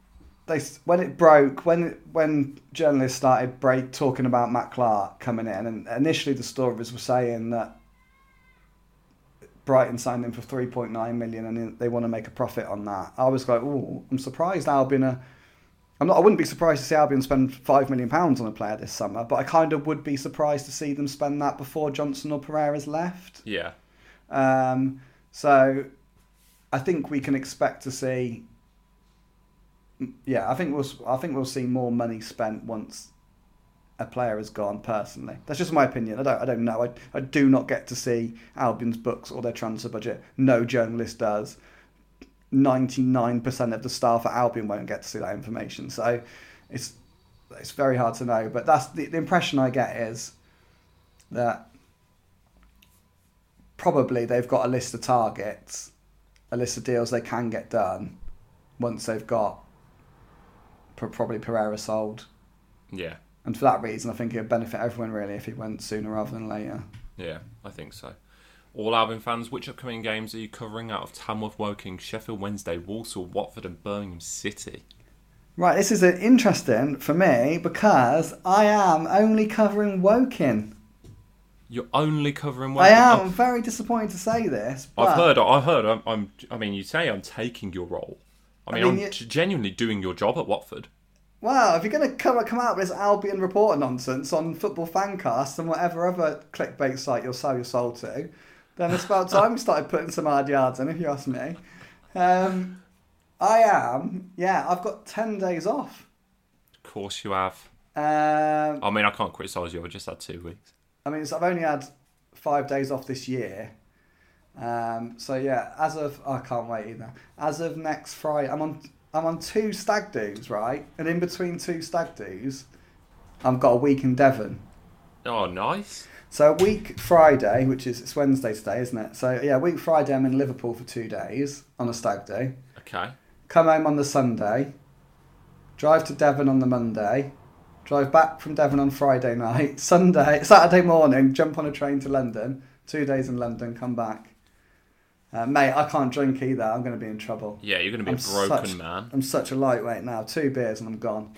Speaker 2: they when it broke when when journalists started break talking about Matt Clarke coming in and initially the stories were saying that Brighton signed him for 3.9 million and they want to make a profit on that. I was like, oh, I'm surprised Albion are. I'm not. I wouldn't be surprised to see Albion spend five million pounds on a player this summer, but I kind of would be surprised to see them spend that before Johnson or Pereira's left.
Speaker 1: Yeah.
Speaker 2: Um, so I think we can expect to see. Yeah, I think we'll. I think we'll see more money spent once a player has gone. Personally, that's just my opinion. I don't. I don't know. I, I do not get to see Albion's books or their transfer budget. No journalist does. Ninety nine percent of the staff at Albion won't get to see that information. So it's it's very hard to know. But that's the, the impression I get is that probably they've got a list of targets, a list of deals they can get done once they've got probably Pereira sold.
Speaker 1: Yeah.
Speaker 2: And for that reason, I think it would benefit everyone really if he went sooner rather than later.
Speaker 1: Yeah, I think so. All Albion fans, which upcoming games are you covering out of Tamworth, Woking, Sheffield Wednesday, Walsall, Watford, and Birmingham City?
Speaker 2: Right, this is interesting for me because I am only covering Woking.
Speaker 1: You're only covering
Speaker 2: I
Speaker 1: Woking.
Speaker 2: am
Speaker 1: I've,
Speaker 2: very disappointed to say this. But
Speaker 1: I've heard. I've heard. I'm, I'm. I mean, you say I'm taking your role. I
Speaker 2: I
Speaker 1: mean,
Speaker 2: mean,
Speaker 1: I'm
Speaker 2: you-
Speaker 1: g- genuinely doing your job at Watford.
Speaker 2: Well, if you're going to come, come out with this Albion reporter nonsense on Football Fancast and whatever other clickbait site you'll sell your soul to, then it's about time we started putting some hard yards in, if you ask me. Um, I am, yeah, I've got 10 days off.
Speaker 1: Of course, you have.
Speaker 2: Um,
Speaker 1: I mean, I can't criticise you. I just had two weeks.
Speaker 2: I mean, I've only had five days off this year. Um, so yeah, as of I can't wait either. As of next Friday, I'm on I'm on two stag do's, right? And in between two stag do's, I've got a week in Devon.
Speaker 1: Oh, nice.
Speaker 2: So week Friday, which is it's Wednesday today, isn't it? So yeah, week Friday I'm in Liverpool for two days on a stag do.
Speaker 1: Okay.
Speaker 2: Come home on the Sunday. Drive to Devon on the Monday. Drive back from Devon on Friday night. Sunday, Saturday morning, jump on a train to London. Two days in London, come back. Uh, mate, I can't drink either. I'm going to be in trouble.
Speaker 1: Yeah, you're going to be
Speaker 2: I'm
Speaker 1: a broken
Speaker 2: such-
Speaker 1: man.
Speaker 2: I'm such a lightweight now. Two beers and I'm gone.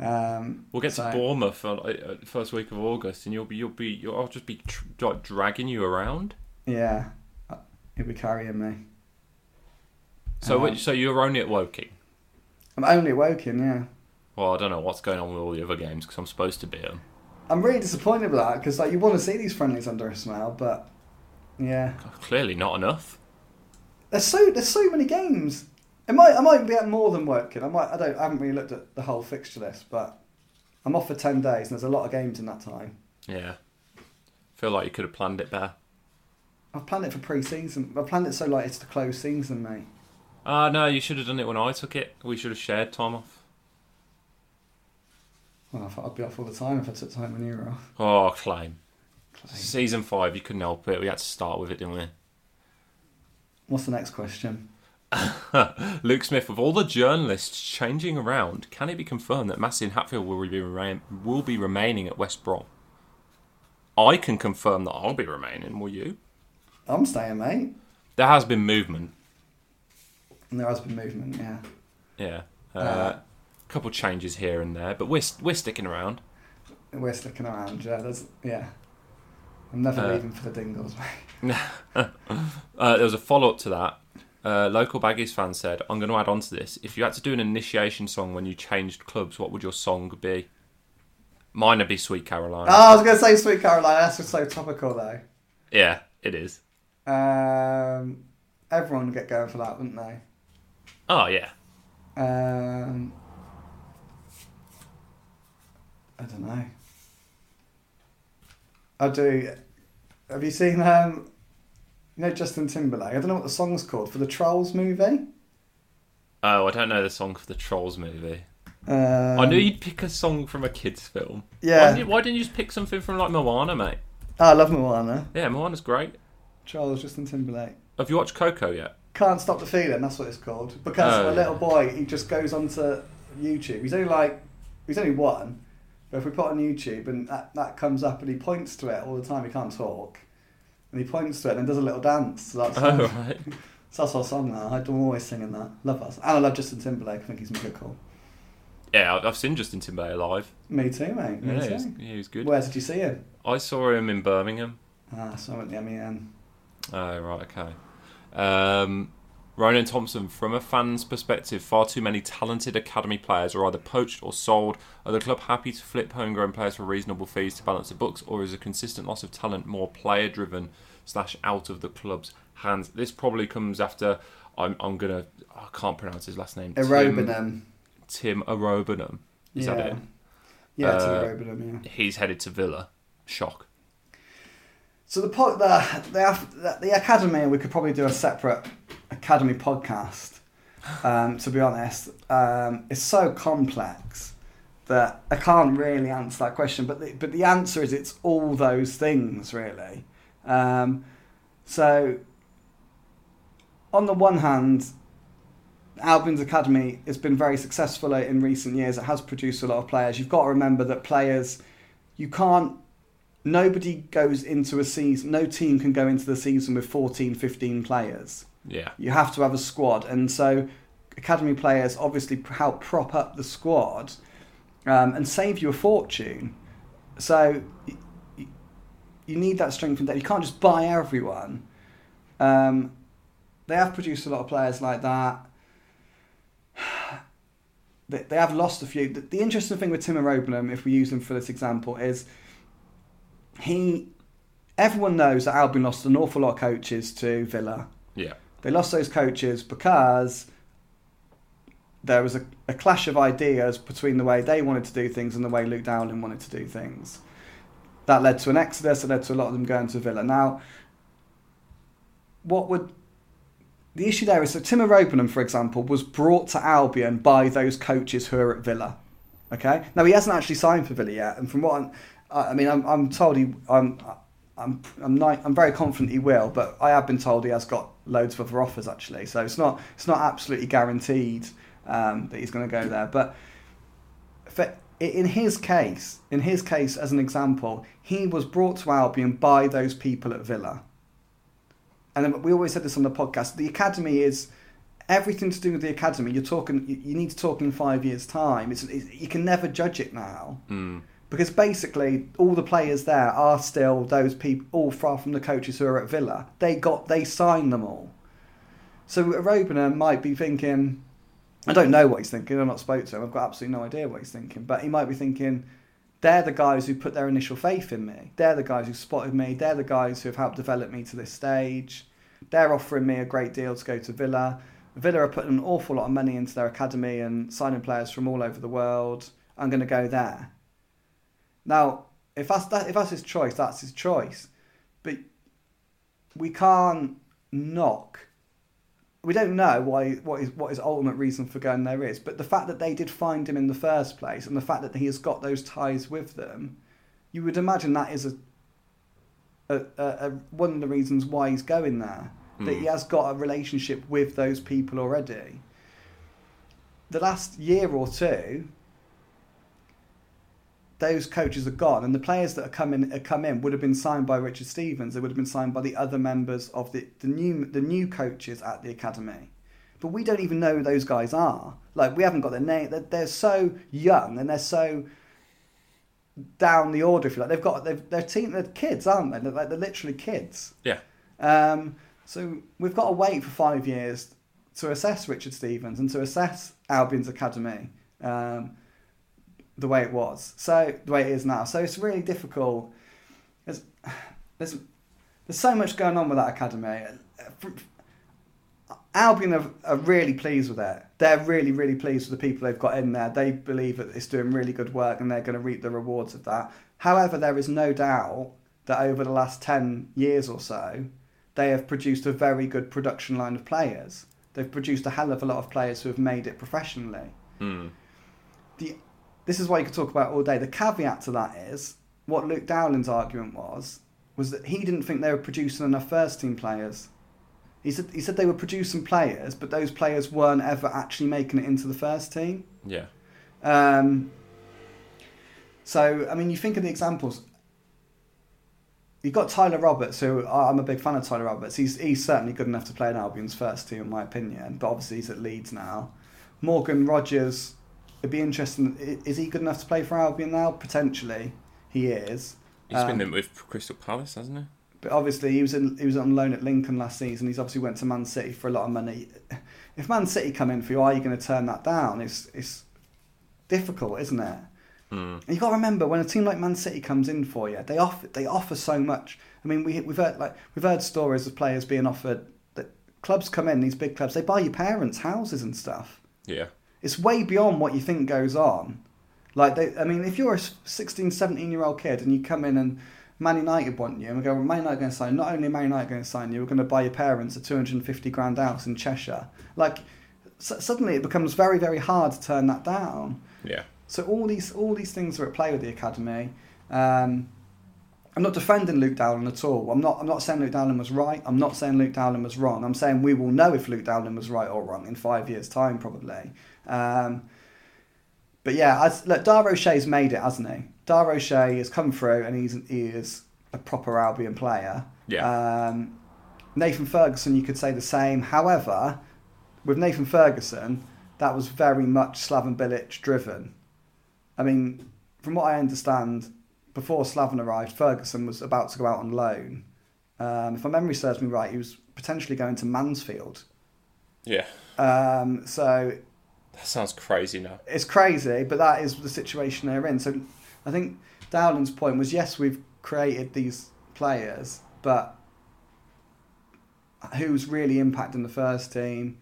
Speaker 2: Um,
Speaker 1: We'll get
Speaker 2: so-
Speaker 1: to Bournemouth on uh, first week of August, and you'll be, you'll be, you'll, I'll just be tr- like dragging you around.
Speaker 2: Yeah, Uh, he'll be carrying me.
Speaker 1: So,
Speaker 2: Um,
Speaker 1: so you're only at Woking.
Speaker 2: I'm only at Woking, yeah.
Speaker 1: Well, I don't know what's going on with all the other games because I'm supposed to be at them.
Speaker 2: I'm really disappointed with that because like you want to see these friendlies under Ismaël, but yeah,
Speaker 1: Clearly not enough.
Speaker 2: there's so there's so many games It might, I might be at more than working. I might, I don't, I haven't really looked at the whole fixture list, but I'm off for ten days, and there's a lot of games in that time.
Speaker 1: Yeah. Feel like you could have planned it better.
Speaker 2: I've planned it for pre-season. I've planned it so like it's the close season, mate.
Speaker 1: Ah, no, you should have done it when I took it. We should have shared time off.
Speaker 2: Well, I thought I'd be off all the time if I took time when you were off.
Speaker 1: Oh, claim.
Speaker 2: Clay.
Speaker 1: Season five, you couldn't help it. We had to start with it, didn't we?
Speaker 2: What's the next question?
Speaker 1: Luke Smith, with all the journalists changing around, can it be confirmed that Massin Hatfield will be, remain, will be remaining at West Brom? I can confirm that I'll be remaining. Will you?
Speaker 2: I'm staying, mate.
Speaker 1: There has been movement.
Speaker 2: There has been movement, yeah.
Speaker 1: Yeah. Uh,
Speaker 2: Uh,
Speaker 1: a couple changes here and there, but we're we're sticking around.
Speaker 2: We're sticking around, yeah. There's, yeah. I'm never
Speaker 1: Uh,
Speaker 2: leaving for the Dingles, mate.
Speaker 1: Uh, there was a follow up to that. Uh, local Baggies fan said, "I'm going to add on to this. If you had to do an initiation song when you changed clubs, what would your song be? Mine would be Sweet Caroline.
Speaker 2: Oh, I was going to say Sweet Caroline. That's just so topical, though.
Speaker 1: Yeah, it is.
Speaker 2: Um, everyone would get going for that, wouldn't they?
Speaker 1: Oh yeah.
Speaker 2: Um, I don't know. I do. Have you seen um, you know Justin Timberlake? I don't know what the song's called for the Trolls movie.
Speaker 1: Oh, I don't know the song for the Trolls movie.
Speaker 2: Um,
Speaker 1: I knew you'd pick a song from a kids' film. Why
Speaker 2: Yeah,
Speaker 1: didn't, you, why didn't you just pick something from like Moana, mate?
Speaker 2: oh, I love Moana.
Speaker 1: Yeah, Moana's great.
Speaker 2: Trolls, Justin Timberlake.
Speaker 1: Have you watched Coco yet?
Speaker 2: Can't stop the feeling. That's what it's called. Because
Speaker 1: Oh,
Speaker 2: a little boy, he just goes onto YouTube. He's only like, he's only one. But if we put on YouTube and that, that comes up and he points to it all the time, he can't talk. And he points to it and then does a little dance. So that's,
Speaker 1: Oh right.
Speaker 2: so that's our song now. I'm always singing that. Love us. And I love Justin Timberlake. I think he's cool.
Speaker 1: Yeah, I've- seen Justin Timberlake live.
Speaker 2: Me too, mate. Me
Speaker 1: Yeah,
Speaker 2: too.
Speaker 1: he was, yeah, he was good.
Speaker 2: Where did you see him?
Speaker 1: I saw him in Birmingham.
Speaker 2: Ah, so I went to the MEN.
Speaker 1: Oh, right, okay. Um, Ronan Thompson, from a fan's perspective, far too many talented academy players are either poached or sold. Are the club happy to flip homegrown players for reasonable fees to balance the books, or is a consistent loss of talent more player driven slash out of the club's hands? This probably comes after. I'm, I'm gonna. I can't pronounce his last name. Tim, Tim Iroegbunam. Is
Speaker 2: yeah.
Speaker 1: that it?
Speaker 2: Yeah,
Speaker 1: Uh,
Speaker 2: Tim Iroegbunam, yeah.
Speaker 1: He's headed to Villa. Shock.
Speaker 2: So the the, the the academy we could probably do a separate academy podcast. Um, to be honest, um, it's so complex that I can't really answer that question. But the, but the answer is it's all those things really. Um, so on the one hand, Albion's academy has been very successful in recent years. It has produced a lot of players. You've got to remember that players, you can't nobody goes into a season no team can go into the season with 14 15 players.
Speaker 1: Yeah.
Speaker 2: you have to have a squad and so academy players obviously help prop up the squad um, and save you a fortune. So y- y- you need that strength and depth. You can't just buy everyone. Um, they have produced a lot of players like that. They, they have lost a few. The, the interesting thing with Tim Iroegbunam if we use him for this example is he everyone knows that Albion lost an awful lot of coaches to Villa.
Speaker 1: Yeah.
Speaker 2: They lost those coaches because there was a, a clash of ideas between the way they wanted to do things and the way Luke Dowling wanted to do things. That led to an exodus. It led to a lot of them going to Villa. Now, what would the issue there is? So Tim Iroegbunam, for example, was brought to Albion by those coaches who are at Villa. Okay. Now he hasn't actually signed for Villa yet, and from what I'm, I mean, I'm, I'm told he, I'm, I'm, I'm, not, I'm very confident he will, but I have been told he has got loads of other offers actually. So it's not, it's not absolutely guaranteed um, that he's going to go there. But for, in his case, in his case, as an example, he was brought to Albion by those people at Villa. And we always said this on the podcast. The academy is everything to do with the academy. You're talking. You, need to talk in five years' time. It's, it's, you can never judge it now
Speaker 1: Mm.
Speaker 2: Because basically all the players there are still those people, all far from the coaches who are at Villa. They got they signed them all. So Robina might be thinking, I don't know what he's thinking. I've not spoke to him. I've got absolutely no idea what he's thinking. But he might be thinking, they're the guys who put their initial faith in me. They're the guys who spotted me. They're the guys who have helped develop me to this stage. They're offering me a great deal to go to Villa. Villa are putting an awful lot of money into their academy and signing players from all over the world. I'm going to go there. Now, if that's that, if that's his choice, that's his choice. But we can't knock. We don't know why what his what his ultimate reason for going there is, but the fact that they did find him in the first place, and the fact that he has got those ties with them, you would imagine that is a, a, a, a one of the reasons why he's going there. Hmm. That he has got a relationship with those people already. The last year or two, those coaches are gone, and the players that are coming are come in would have been signed by Richard Stevens. They would have been signed by the other members of the, the new the new coaches at the academy. But we don't even know who those guys are. Like we haven't got their name. They're, they're so young and they're so down the order. If you like, they've got they've, they're team they're kids, aren't they? They're, like, they're literally kids.
Speaker 1: Yeah.
Speaker 2: Um, so we've got to wait for five years to assess Richard Stevens and to assess Albion's academy um, the way it was. So the way it is now. So it's really difficult. There's there's there's so much going on with that academy. Albion are, are really pleased with it. They're really, really pleased with the people they've got in there. They believe that it's doing really good work and they're going to reap the rewards of that. However, there is no doubt that over the last 10 years or so, they have produced a very good production line of players. They've produced a hell of a lot of players who have made it professionally.
Speaker 1: Mm.
Speaker 2: The, this is what you could talk about all day. The caveat to that is what Luke Dowling's argument was was that he didn't think they were producing enough first team players. He said he said they were producing players, but those players weren't ever actually making it into the first team.
Speaker 1: Yeah.
Speaker 2: Um, so I mean, you think of the examples. You've got Tyler Roberts, who I'm a big fan of Tyler Roberts. He's he's certainly good enough to play in Albion's first team, in my opinion. But obviously, he's at Leeds now. Morgan Rogers, it'd be interesting. Is he good enough to play for Albion now? Potentially, he is.
Speaker 1: He's
Speaker 2: Um,
Speaker 1: been in with Crystal Palace, hasn't he?
Speaker 2: But obviously, he was in, he was on loan at Lincoln last season. He's obviously went to Man City for a lot of money. If Man City come in for you, are you going to turn that down? It's it's difficult, isn't it?
Speaker 1: Mm.
Speaker 2: And you got to remember when a team like Man City comes in for you, they offer they offer so much. I mean, we we've heard like we've heard stories of players being offered that clubs come in these big clubs, they buy your parents houses and stuff.
Speaker 1: Yeah.
Speaker 2: It's way beyond what you think goes on. Like they, I mean, if you're a 16, 17 year old kid and you come in and Man United want you, and we go, well, Man United going to sign. Not only Man United going to sign you, we're going to buy your parents a two hundred and fifty grand house in Cheshire. Like s- suddenly it becomes very very hard to turn that down.
Speaker 1: Yeah.
Speaker 2: So all these all these things are at play with the academy. Um, I'm not defending Luke Dowling at all. I'm not. I'm not saying Luke Dowling was right. I'm not saying Luke Dowling was wrong. I'm saying we will know if Luke Dowling was right or wrong in five years' time, probably. Um, but yeah, as, look, Dara O'Shea's made it, hasn't he? Dar O'Shea has come through, and he's he is a proper Albion player.
Speaker 1: Yeah.
Speaker 2: Um, Nathan Ferguson, you could say the same. However, with Nathan Ferguson, that was very much Slaven Bilic driven. I mean, from what I understand, before Slaven arrived, Ferguson was about to go out on loan. Um, if my memory serves me right, he was potentially going to Mansfield.
Speaker 1: Yeah.
Speaker 2: Um, so
Speaker 1: That sounds crazy now.
Speaker 2: it's crazy, but that is the situation they're in. So I think Dowling's point was yes, we've created these players, but who's really impacting the first team?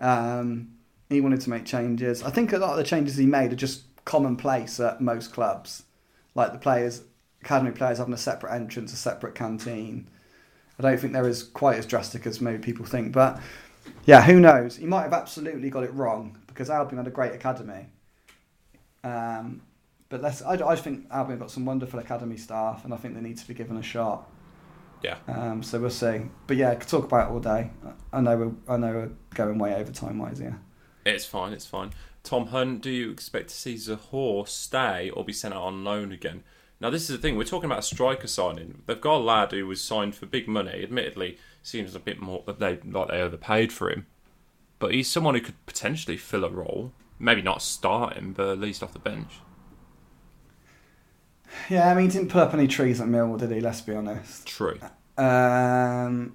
Speaker 2: Um, he wanted to make changes. I think a lot of the changes he made are just commonplace at most clubs, like the players, academy players having a separate entrance, a separate canteen. I don't think they're as quite as drastic as maybe people think, but yeah, who knows? He might have absolutely got it wrong because Albion had a great academy. Um, but let's, I, I think Albion got some wonderful academy staff, and I think they need to be given a shot.
Speaker 1: Yeah.
Speaker 2: Um, so we'll see. But yeah, I could talk about it all day. I know we're, I know we're going way over time wise here.
Speaker 1: It's fine, it's fine. Tom Hunt, do you expect to see Zohore stay or be sent out on loan again? Now, this is the thing, we're talking about a striker signing. They've got a lad who was signed for big money. Admittedly, seems a bit more that they like they overpaid for him. But he's someone who could potentially fill a role. Maybe not start him, but at least off the bench.
Speaker 2: Yeah, I mean, he didn't put up any trees at Millwall, did he? Let's be honest.
Speaker 1: True.
Speaker 2: Um,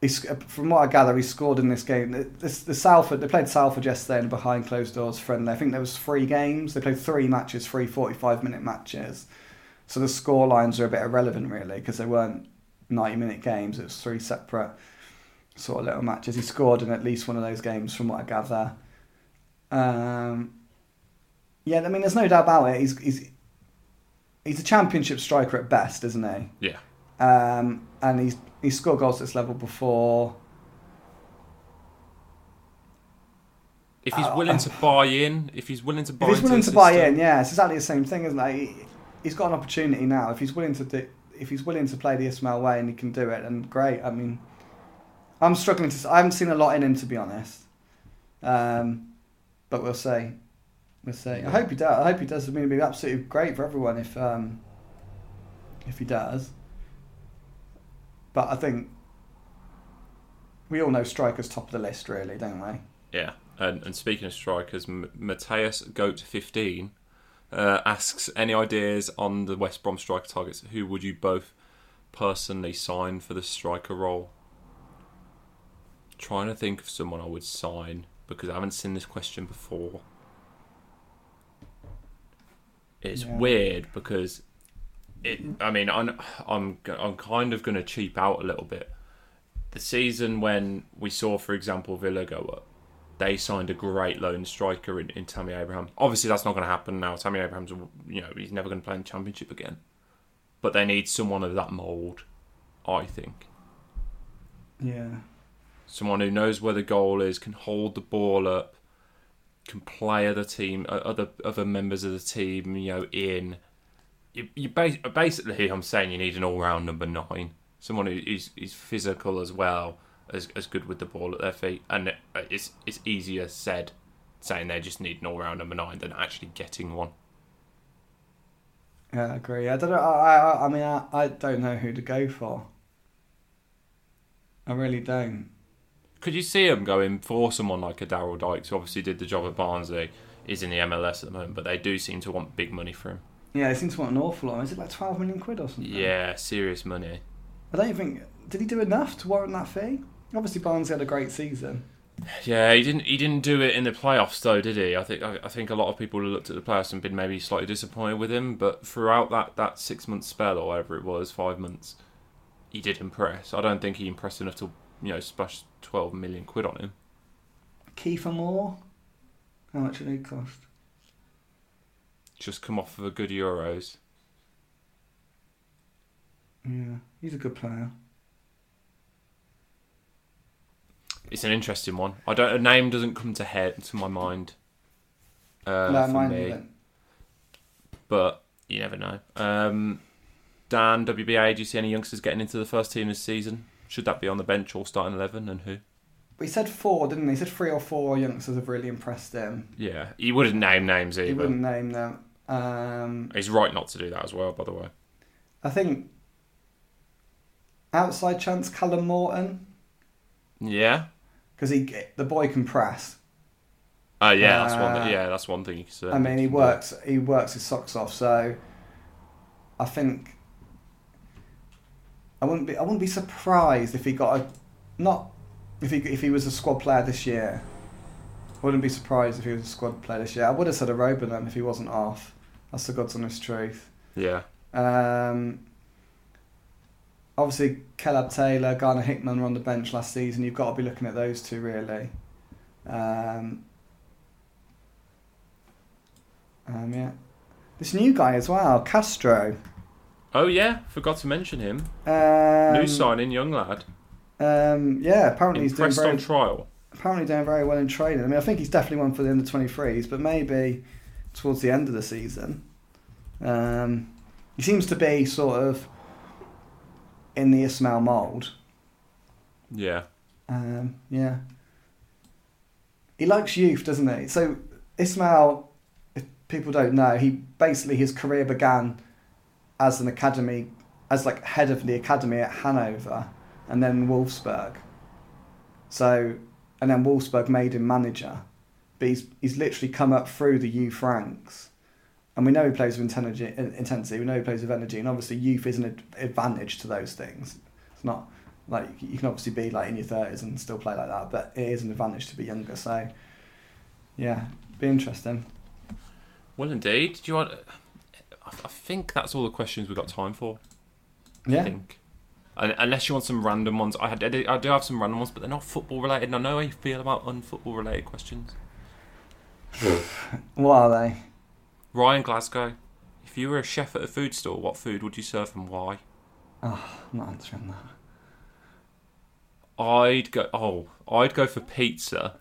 Speaker 2: he's, from what I gather, he scored in this game. The, the, the Salford, they played Salford yesterday in a behind closed doors friendly. I think there was three games. They played three matches, three 45 minute matches. So the score lines are a bit irrelevant, really, because they weren't 90 minute games. It was three separate sort of little matches. He scored in at least one of those games, from what I gather. Um, yeah, I mean, there's no doubt about it. He's he's he's a championship striker at best, isn't he?
Speaker 1: Yeah.
Speaker 2: Um, and he's he's scored goals at this level before.
Speaker 1: If he's
Speaker 2: Uh,
Speaker 1: willing to buy in, if he's willing to buy
Speaker 2: If he's willing to buy
Speaker 1: system-
Speaker 2: in, yeah, it's exactly the same thing, isn't it? He, he's got an opportunity now. If he's willing to do, if he's willing to play the Ismaël way and he can do it, then great. I mean, I'm struggling to. I haven't seen a lot in him to be honest, um, but we'll see. We'll see. I hope he does. I hope he does. I mean, it'd be absolutely great for everyone if um, if he does. But I think we all know strikers top of the list, really, don't we?
Speaker 1: Yeah, and, and speaking of strikers, Mateus Goat fifteen uh, asks any ideas on the West Brom striker targets. Who would you both personally sign for the striker role? Trying to think of someone I would sign because I haven't seen this question before. It's
Speaker 2: Yeah.
Speaker 1: weird because it. I mean, I'm I'm I'm kind of going to cheap out a little bit. The season when we saw, for example, Villa go up, they signed a great loan striker in, in Tammy Abraham. Obviously, that's not going to happen now. Tammy Abraham's, you know, he's never going to play in the Championship again. But they need someone of that mould, I think.
Speaker 2: Yeah.
Speaker 1: Someone who knows where the goal is, can hold the ball up, can play other team, uh, other other members of the team, you know, in. You, you ba- basically, I'm saying you need an all-round number nine, someone who is is physical as well as as good with the ball at their feet, and it, it's it's easier said saying they just need an all-round number nine than actually getting one.
Speaker 2: Yeah, I agree. I don't know. I, I, I mean, I, I don't know who to go for. I really don't.
Speaker 1: Could you see them going for someone like a Daryl Dykes, who obviously did the job at Barnsley, is in the MLS at the moment, but they do seem to want big money for him.
Speaker 2: Yeah, they seem to want an awful lot. Is it like twelve million quid or something?
Speaker 1: Yeah, serious money.
Speaker 2: I don't think. Did he do enough to warrant that fee? Obviously, Barnsley had a great season.
Speaker 1: Yeah, he didn't. He didn't do it in the playoffs, though, did he? I think. I, I think a lot of people looked at the playoffs and been maybe slightly disappointed with him. But throughout that, that six month spell or whatever it was, five months, he did impress. I don't think he impressed enough to you know splash twelve million quid on him.
Speaker 2: Kiefer Moore. How much did he cost?
Speaker 1: Just come off of a good Euros.
Speaker 2: Yeah, he's a good player.
Speaker 1: It's an interesting one. I don't. A name doesn't come to head to my mind. Uh,
Speaker 2: no,
Speaker 1: for me.
Speaker 2: didn't.
Speaker 1: but you never know. Um, Dan, WBA, do you see any youngsters getting into the first team this season? Should that be on the bench or starting 11 and who?
Speaker 2: He said four, didn't he? He said three or four youngsters have really impressed him.
Speaker 1: Yeah, he wouldn't name names either.
Speaker 2: He wouldn't name them. Um,
Speaker 1: He's right not to do that as well, by the way.
Speaker 2: I think outside chance Callum Morton
Speaker 1: Yeah.
Speaker 2: because he the boy can press.
Speaker 1: Uh, yeah, that's one.
Speaker 2: Uh,
Speaker 1: yeah, that's one thing. You can say.
Speaker 2: I mean, he works he works his socks off. So I think I wouldn't be I wouldn't be surprised if he got a not if he if he was a squad player this year. I wouldn't be surprised if he was a squad player this year. I would have said Iroegbunam if he wasn't off. That's the God's honest truth.
Speaker 1: Yeah.
Speaker 2: Um, obviously, Caleb Taylor, Gardner-Hickman were on the bench last season. You've got to be looking at those two really. Um, um, yeah, this new guy as well, Castro.
Speaker 1: Oh yeah, forgot to mention him.
Speaker 2: Um,
Speaker 1: New signing, young lad.
Speaker 2: Um, yeah, apparently he's doing
Speaker 1: Impressed
Speaker 2: very
Speaker 1: on trial.
Speaker 2: apparently doing very well in training. I mean, I think he's definitely one for the under twenty threes, but maybe towards the end of the season. Um, he seems to be sort of in the Ismaël mould.
Speaker 1: Yeah.
Speaker 2: Um, yeah. He likes youth, doesn't he? So Ismaël, if people don't know, he basically his career began as an academy, as like head of the academy at Hanover, and then Wolfsburg. So, and then Wolfsburg made him manager, but he's he's literally come up through the youth ranks, and we know he plays with intensity. Intensity. We know he plays with energy, and obviously youth is an ad- advantage to those things. It's not like you can obviously be like in your thirties and still play like that, but it is an advantage to be younger. So, yeah, be interesting.
Speaker 1: Well, indeed. Do you want? I I think that's all the questions we've got time for. I
Speaker 2: Yeah,
Speaker 1: think. Un- Unless you want some random ones, I, had, I do- I do have some random ones, but they're not football related. And I know how you feel about unfootball related questions.
Speaker 2: What are they?
Speaker 1: Ryan Glasgow, if you were a chef at a food store, what food would you serve and why?
Speaker 2: Oh, I'm not answering that.
Speaker 1: I'd go. Oh, I'd go for pizza,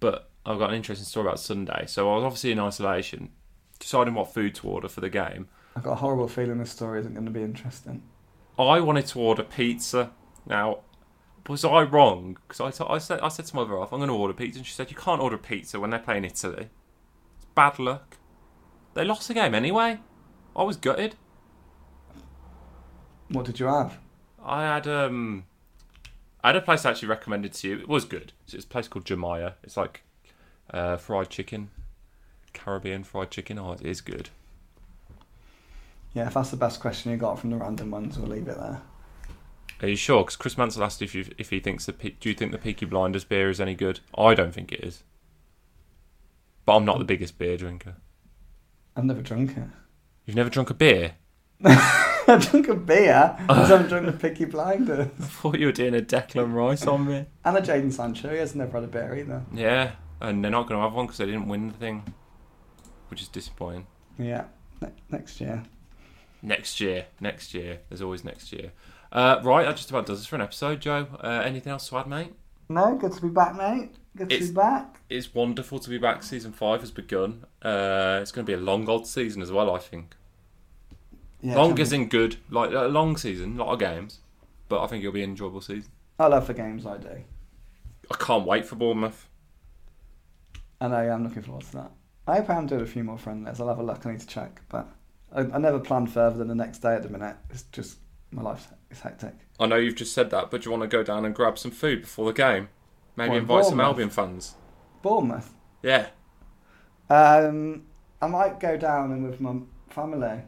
Speaker 1: but I've got an interesting story about Sunday. So I was obviously in isolation, deciding what food to order for the game.
Speaker 2: I've got a horrible feeling this story isn't going to be interesting.
Speaker 1: I wanted to order pizza. Now, was I wrong? Because I, t- I said I said to my mother, "I'm going to order pizza," and she said, "You can't order pizza when they play in Italy. It's bad luck. They lost the game anyway. I was gutted.
Speaker 2: What did you have?
Speaker 1: I had um, I had a place actually recommended to you. It was good. It's a place called Jamaya. It's like uh, fried chicken, Caribbean fried chicken. Oh, it is good.
Speaker 2: Yeah, if that's the best question you got from the random ones, we'll leave it there.
Speaker 1: Are you sure? Because Chris Mansell asked if you if he thinks the do you think the Peaky Blinders beer is any good? I don't think it is. But I'm not the biggest beer drinker.
Speaker 2: I've never drunk it.
Speaker 1: You've never drunk a beer?
Speaker 2: I've drunk a beer. because I haven't drunk the Peaky Blinders.
Speaker 1: I thought you were doing a Declan Rice on me.
Speaker 2: And a Jadon Sancho. He has never had a beer either.
Speaker 1: Yeah, and they're not going to have one because they didn't win the thing, which is disappointing.
Speaker 2: Yeah, ne- next year.
Speaker 1: Next year, next year. There's always next year. Uh, right, that just about does it for an episode, Joe. Uh, anything else to add, mate?
Speaker 2: No, good to be back, mate. Good to
Speaker 1: It's-
Speaker 2: be back.
Speaker 1: It's wonderful to be back. Season five has begun. Uh, it's going to be a long old season as well, I think.
Speaker 2: Yeah,
Speaker 1: long
Speaker 2: can
Speaker 1: as
Speaker 2: be.
Speaker 1: in good, like a long season, a lot of games, but I think it'll be an enjoyable season.
Speaker 2: I love the games I do.
Speaker 1: I can't wait for Bournemouth.
Speaker 2: And I am looking forward to that. I hope I'm doing a few more friendlies. I'll have a look. I need to check. But I, I never plan further than the next day at the minute. It's just, my life is hectic.
Speaker 1: I know you've just said that, but do you want to go down and grab some food before the game? Maybe
Speaker 2: What,
Speaker 1: invite some Albion fans.
Speaker 2: Bournemouth.
Speaker 1: Yeah.
Speaker 2: Um, I might go down and with my family.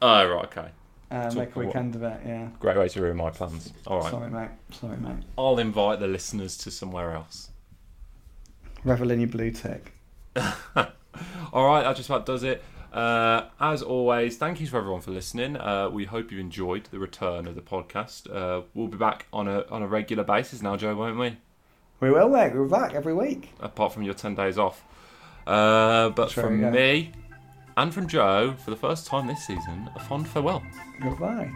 Speaker 1: Oh, right, okay.
Speaker 2: Uh, make a
Speaker 1: what-
Speaker 2: weekend of it, yeah.
Speaker 1: Great way to ruin my plans. All right.
Speaker 2: Sorry, mate. Sorry, mate.
Speaker 1: I'll invite the listeners to somewhere else.
Speaker 2: Revel in your blue tick.
Speaker 1: All right, that just about does it. Uh, as always, thank you to everyone for listening. Uh, we hope you enjoyed the return of the podcast. Uh, we'll be back on a on a regular basis now, Joe, won't we?
Speaker 2: We will, mate. We're back every week.
Speaker 1: Apart from your ten days off. Uh, but from
Speaker 2: yeah.
Speaker 1: me and from Joe, for the first time this season, a fond farewell.
Speaker 2: Goodbye.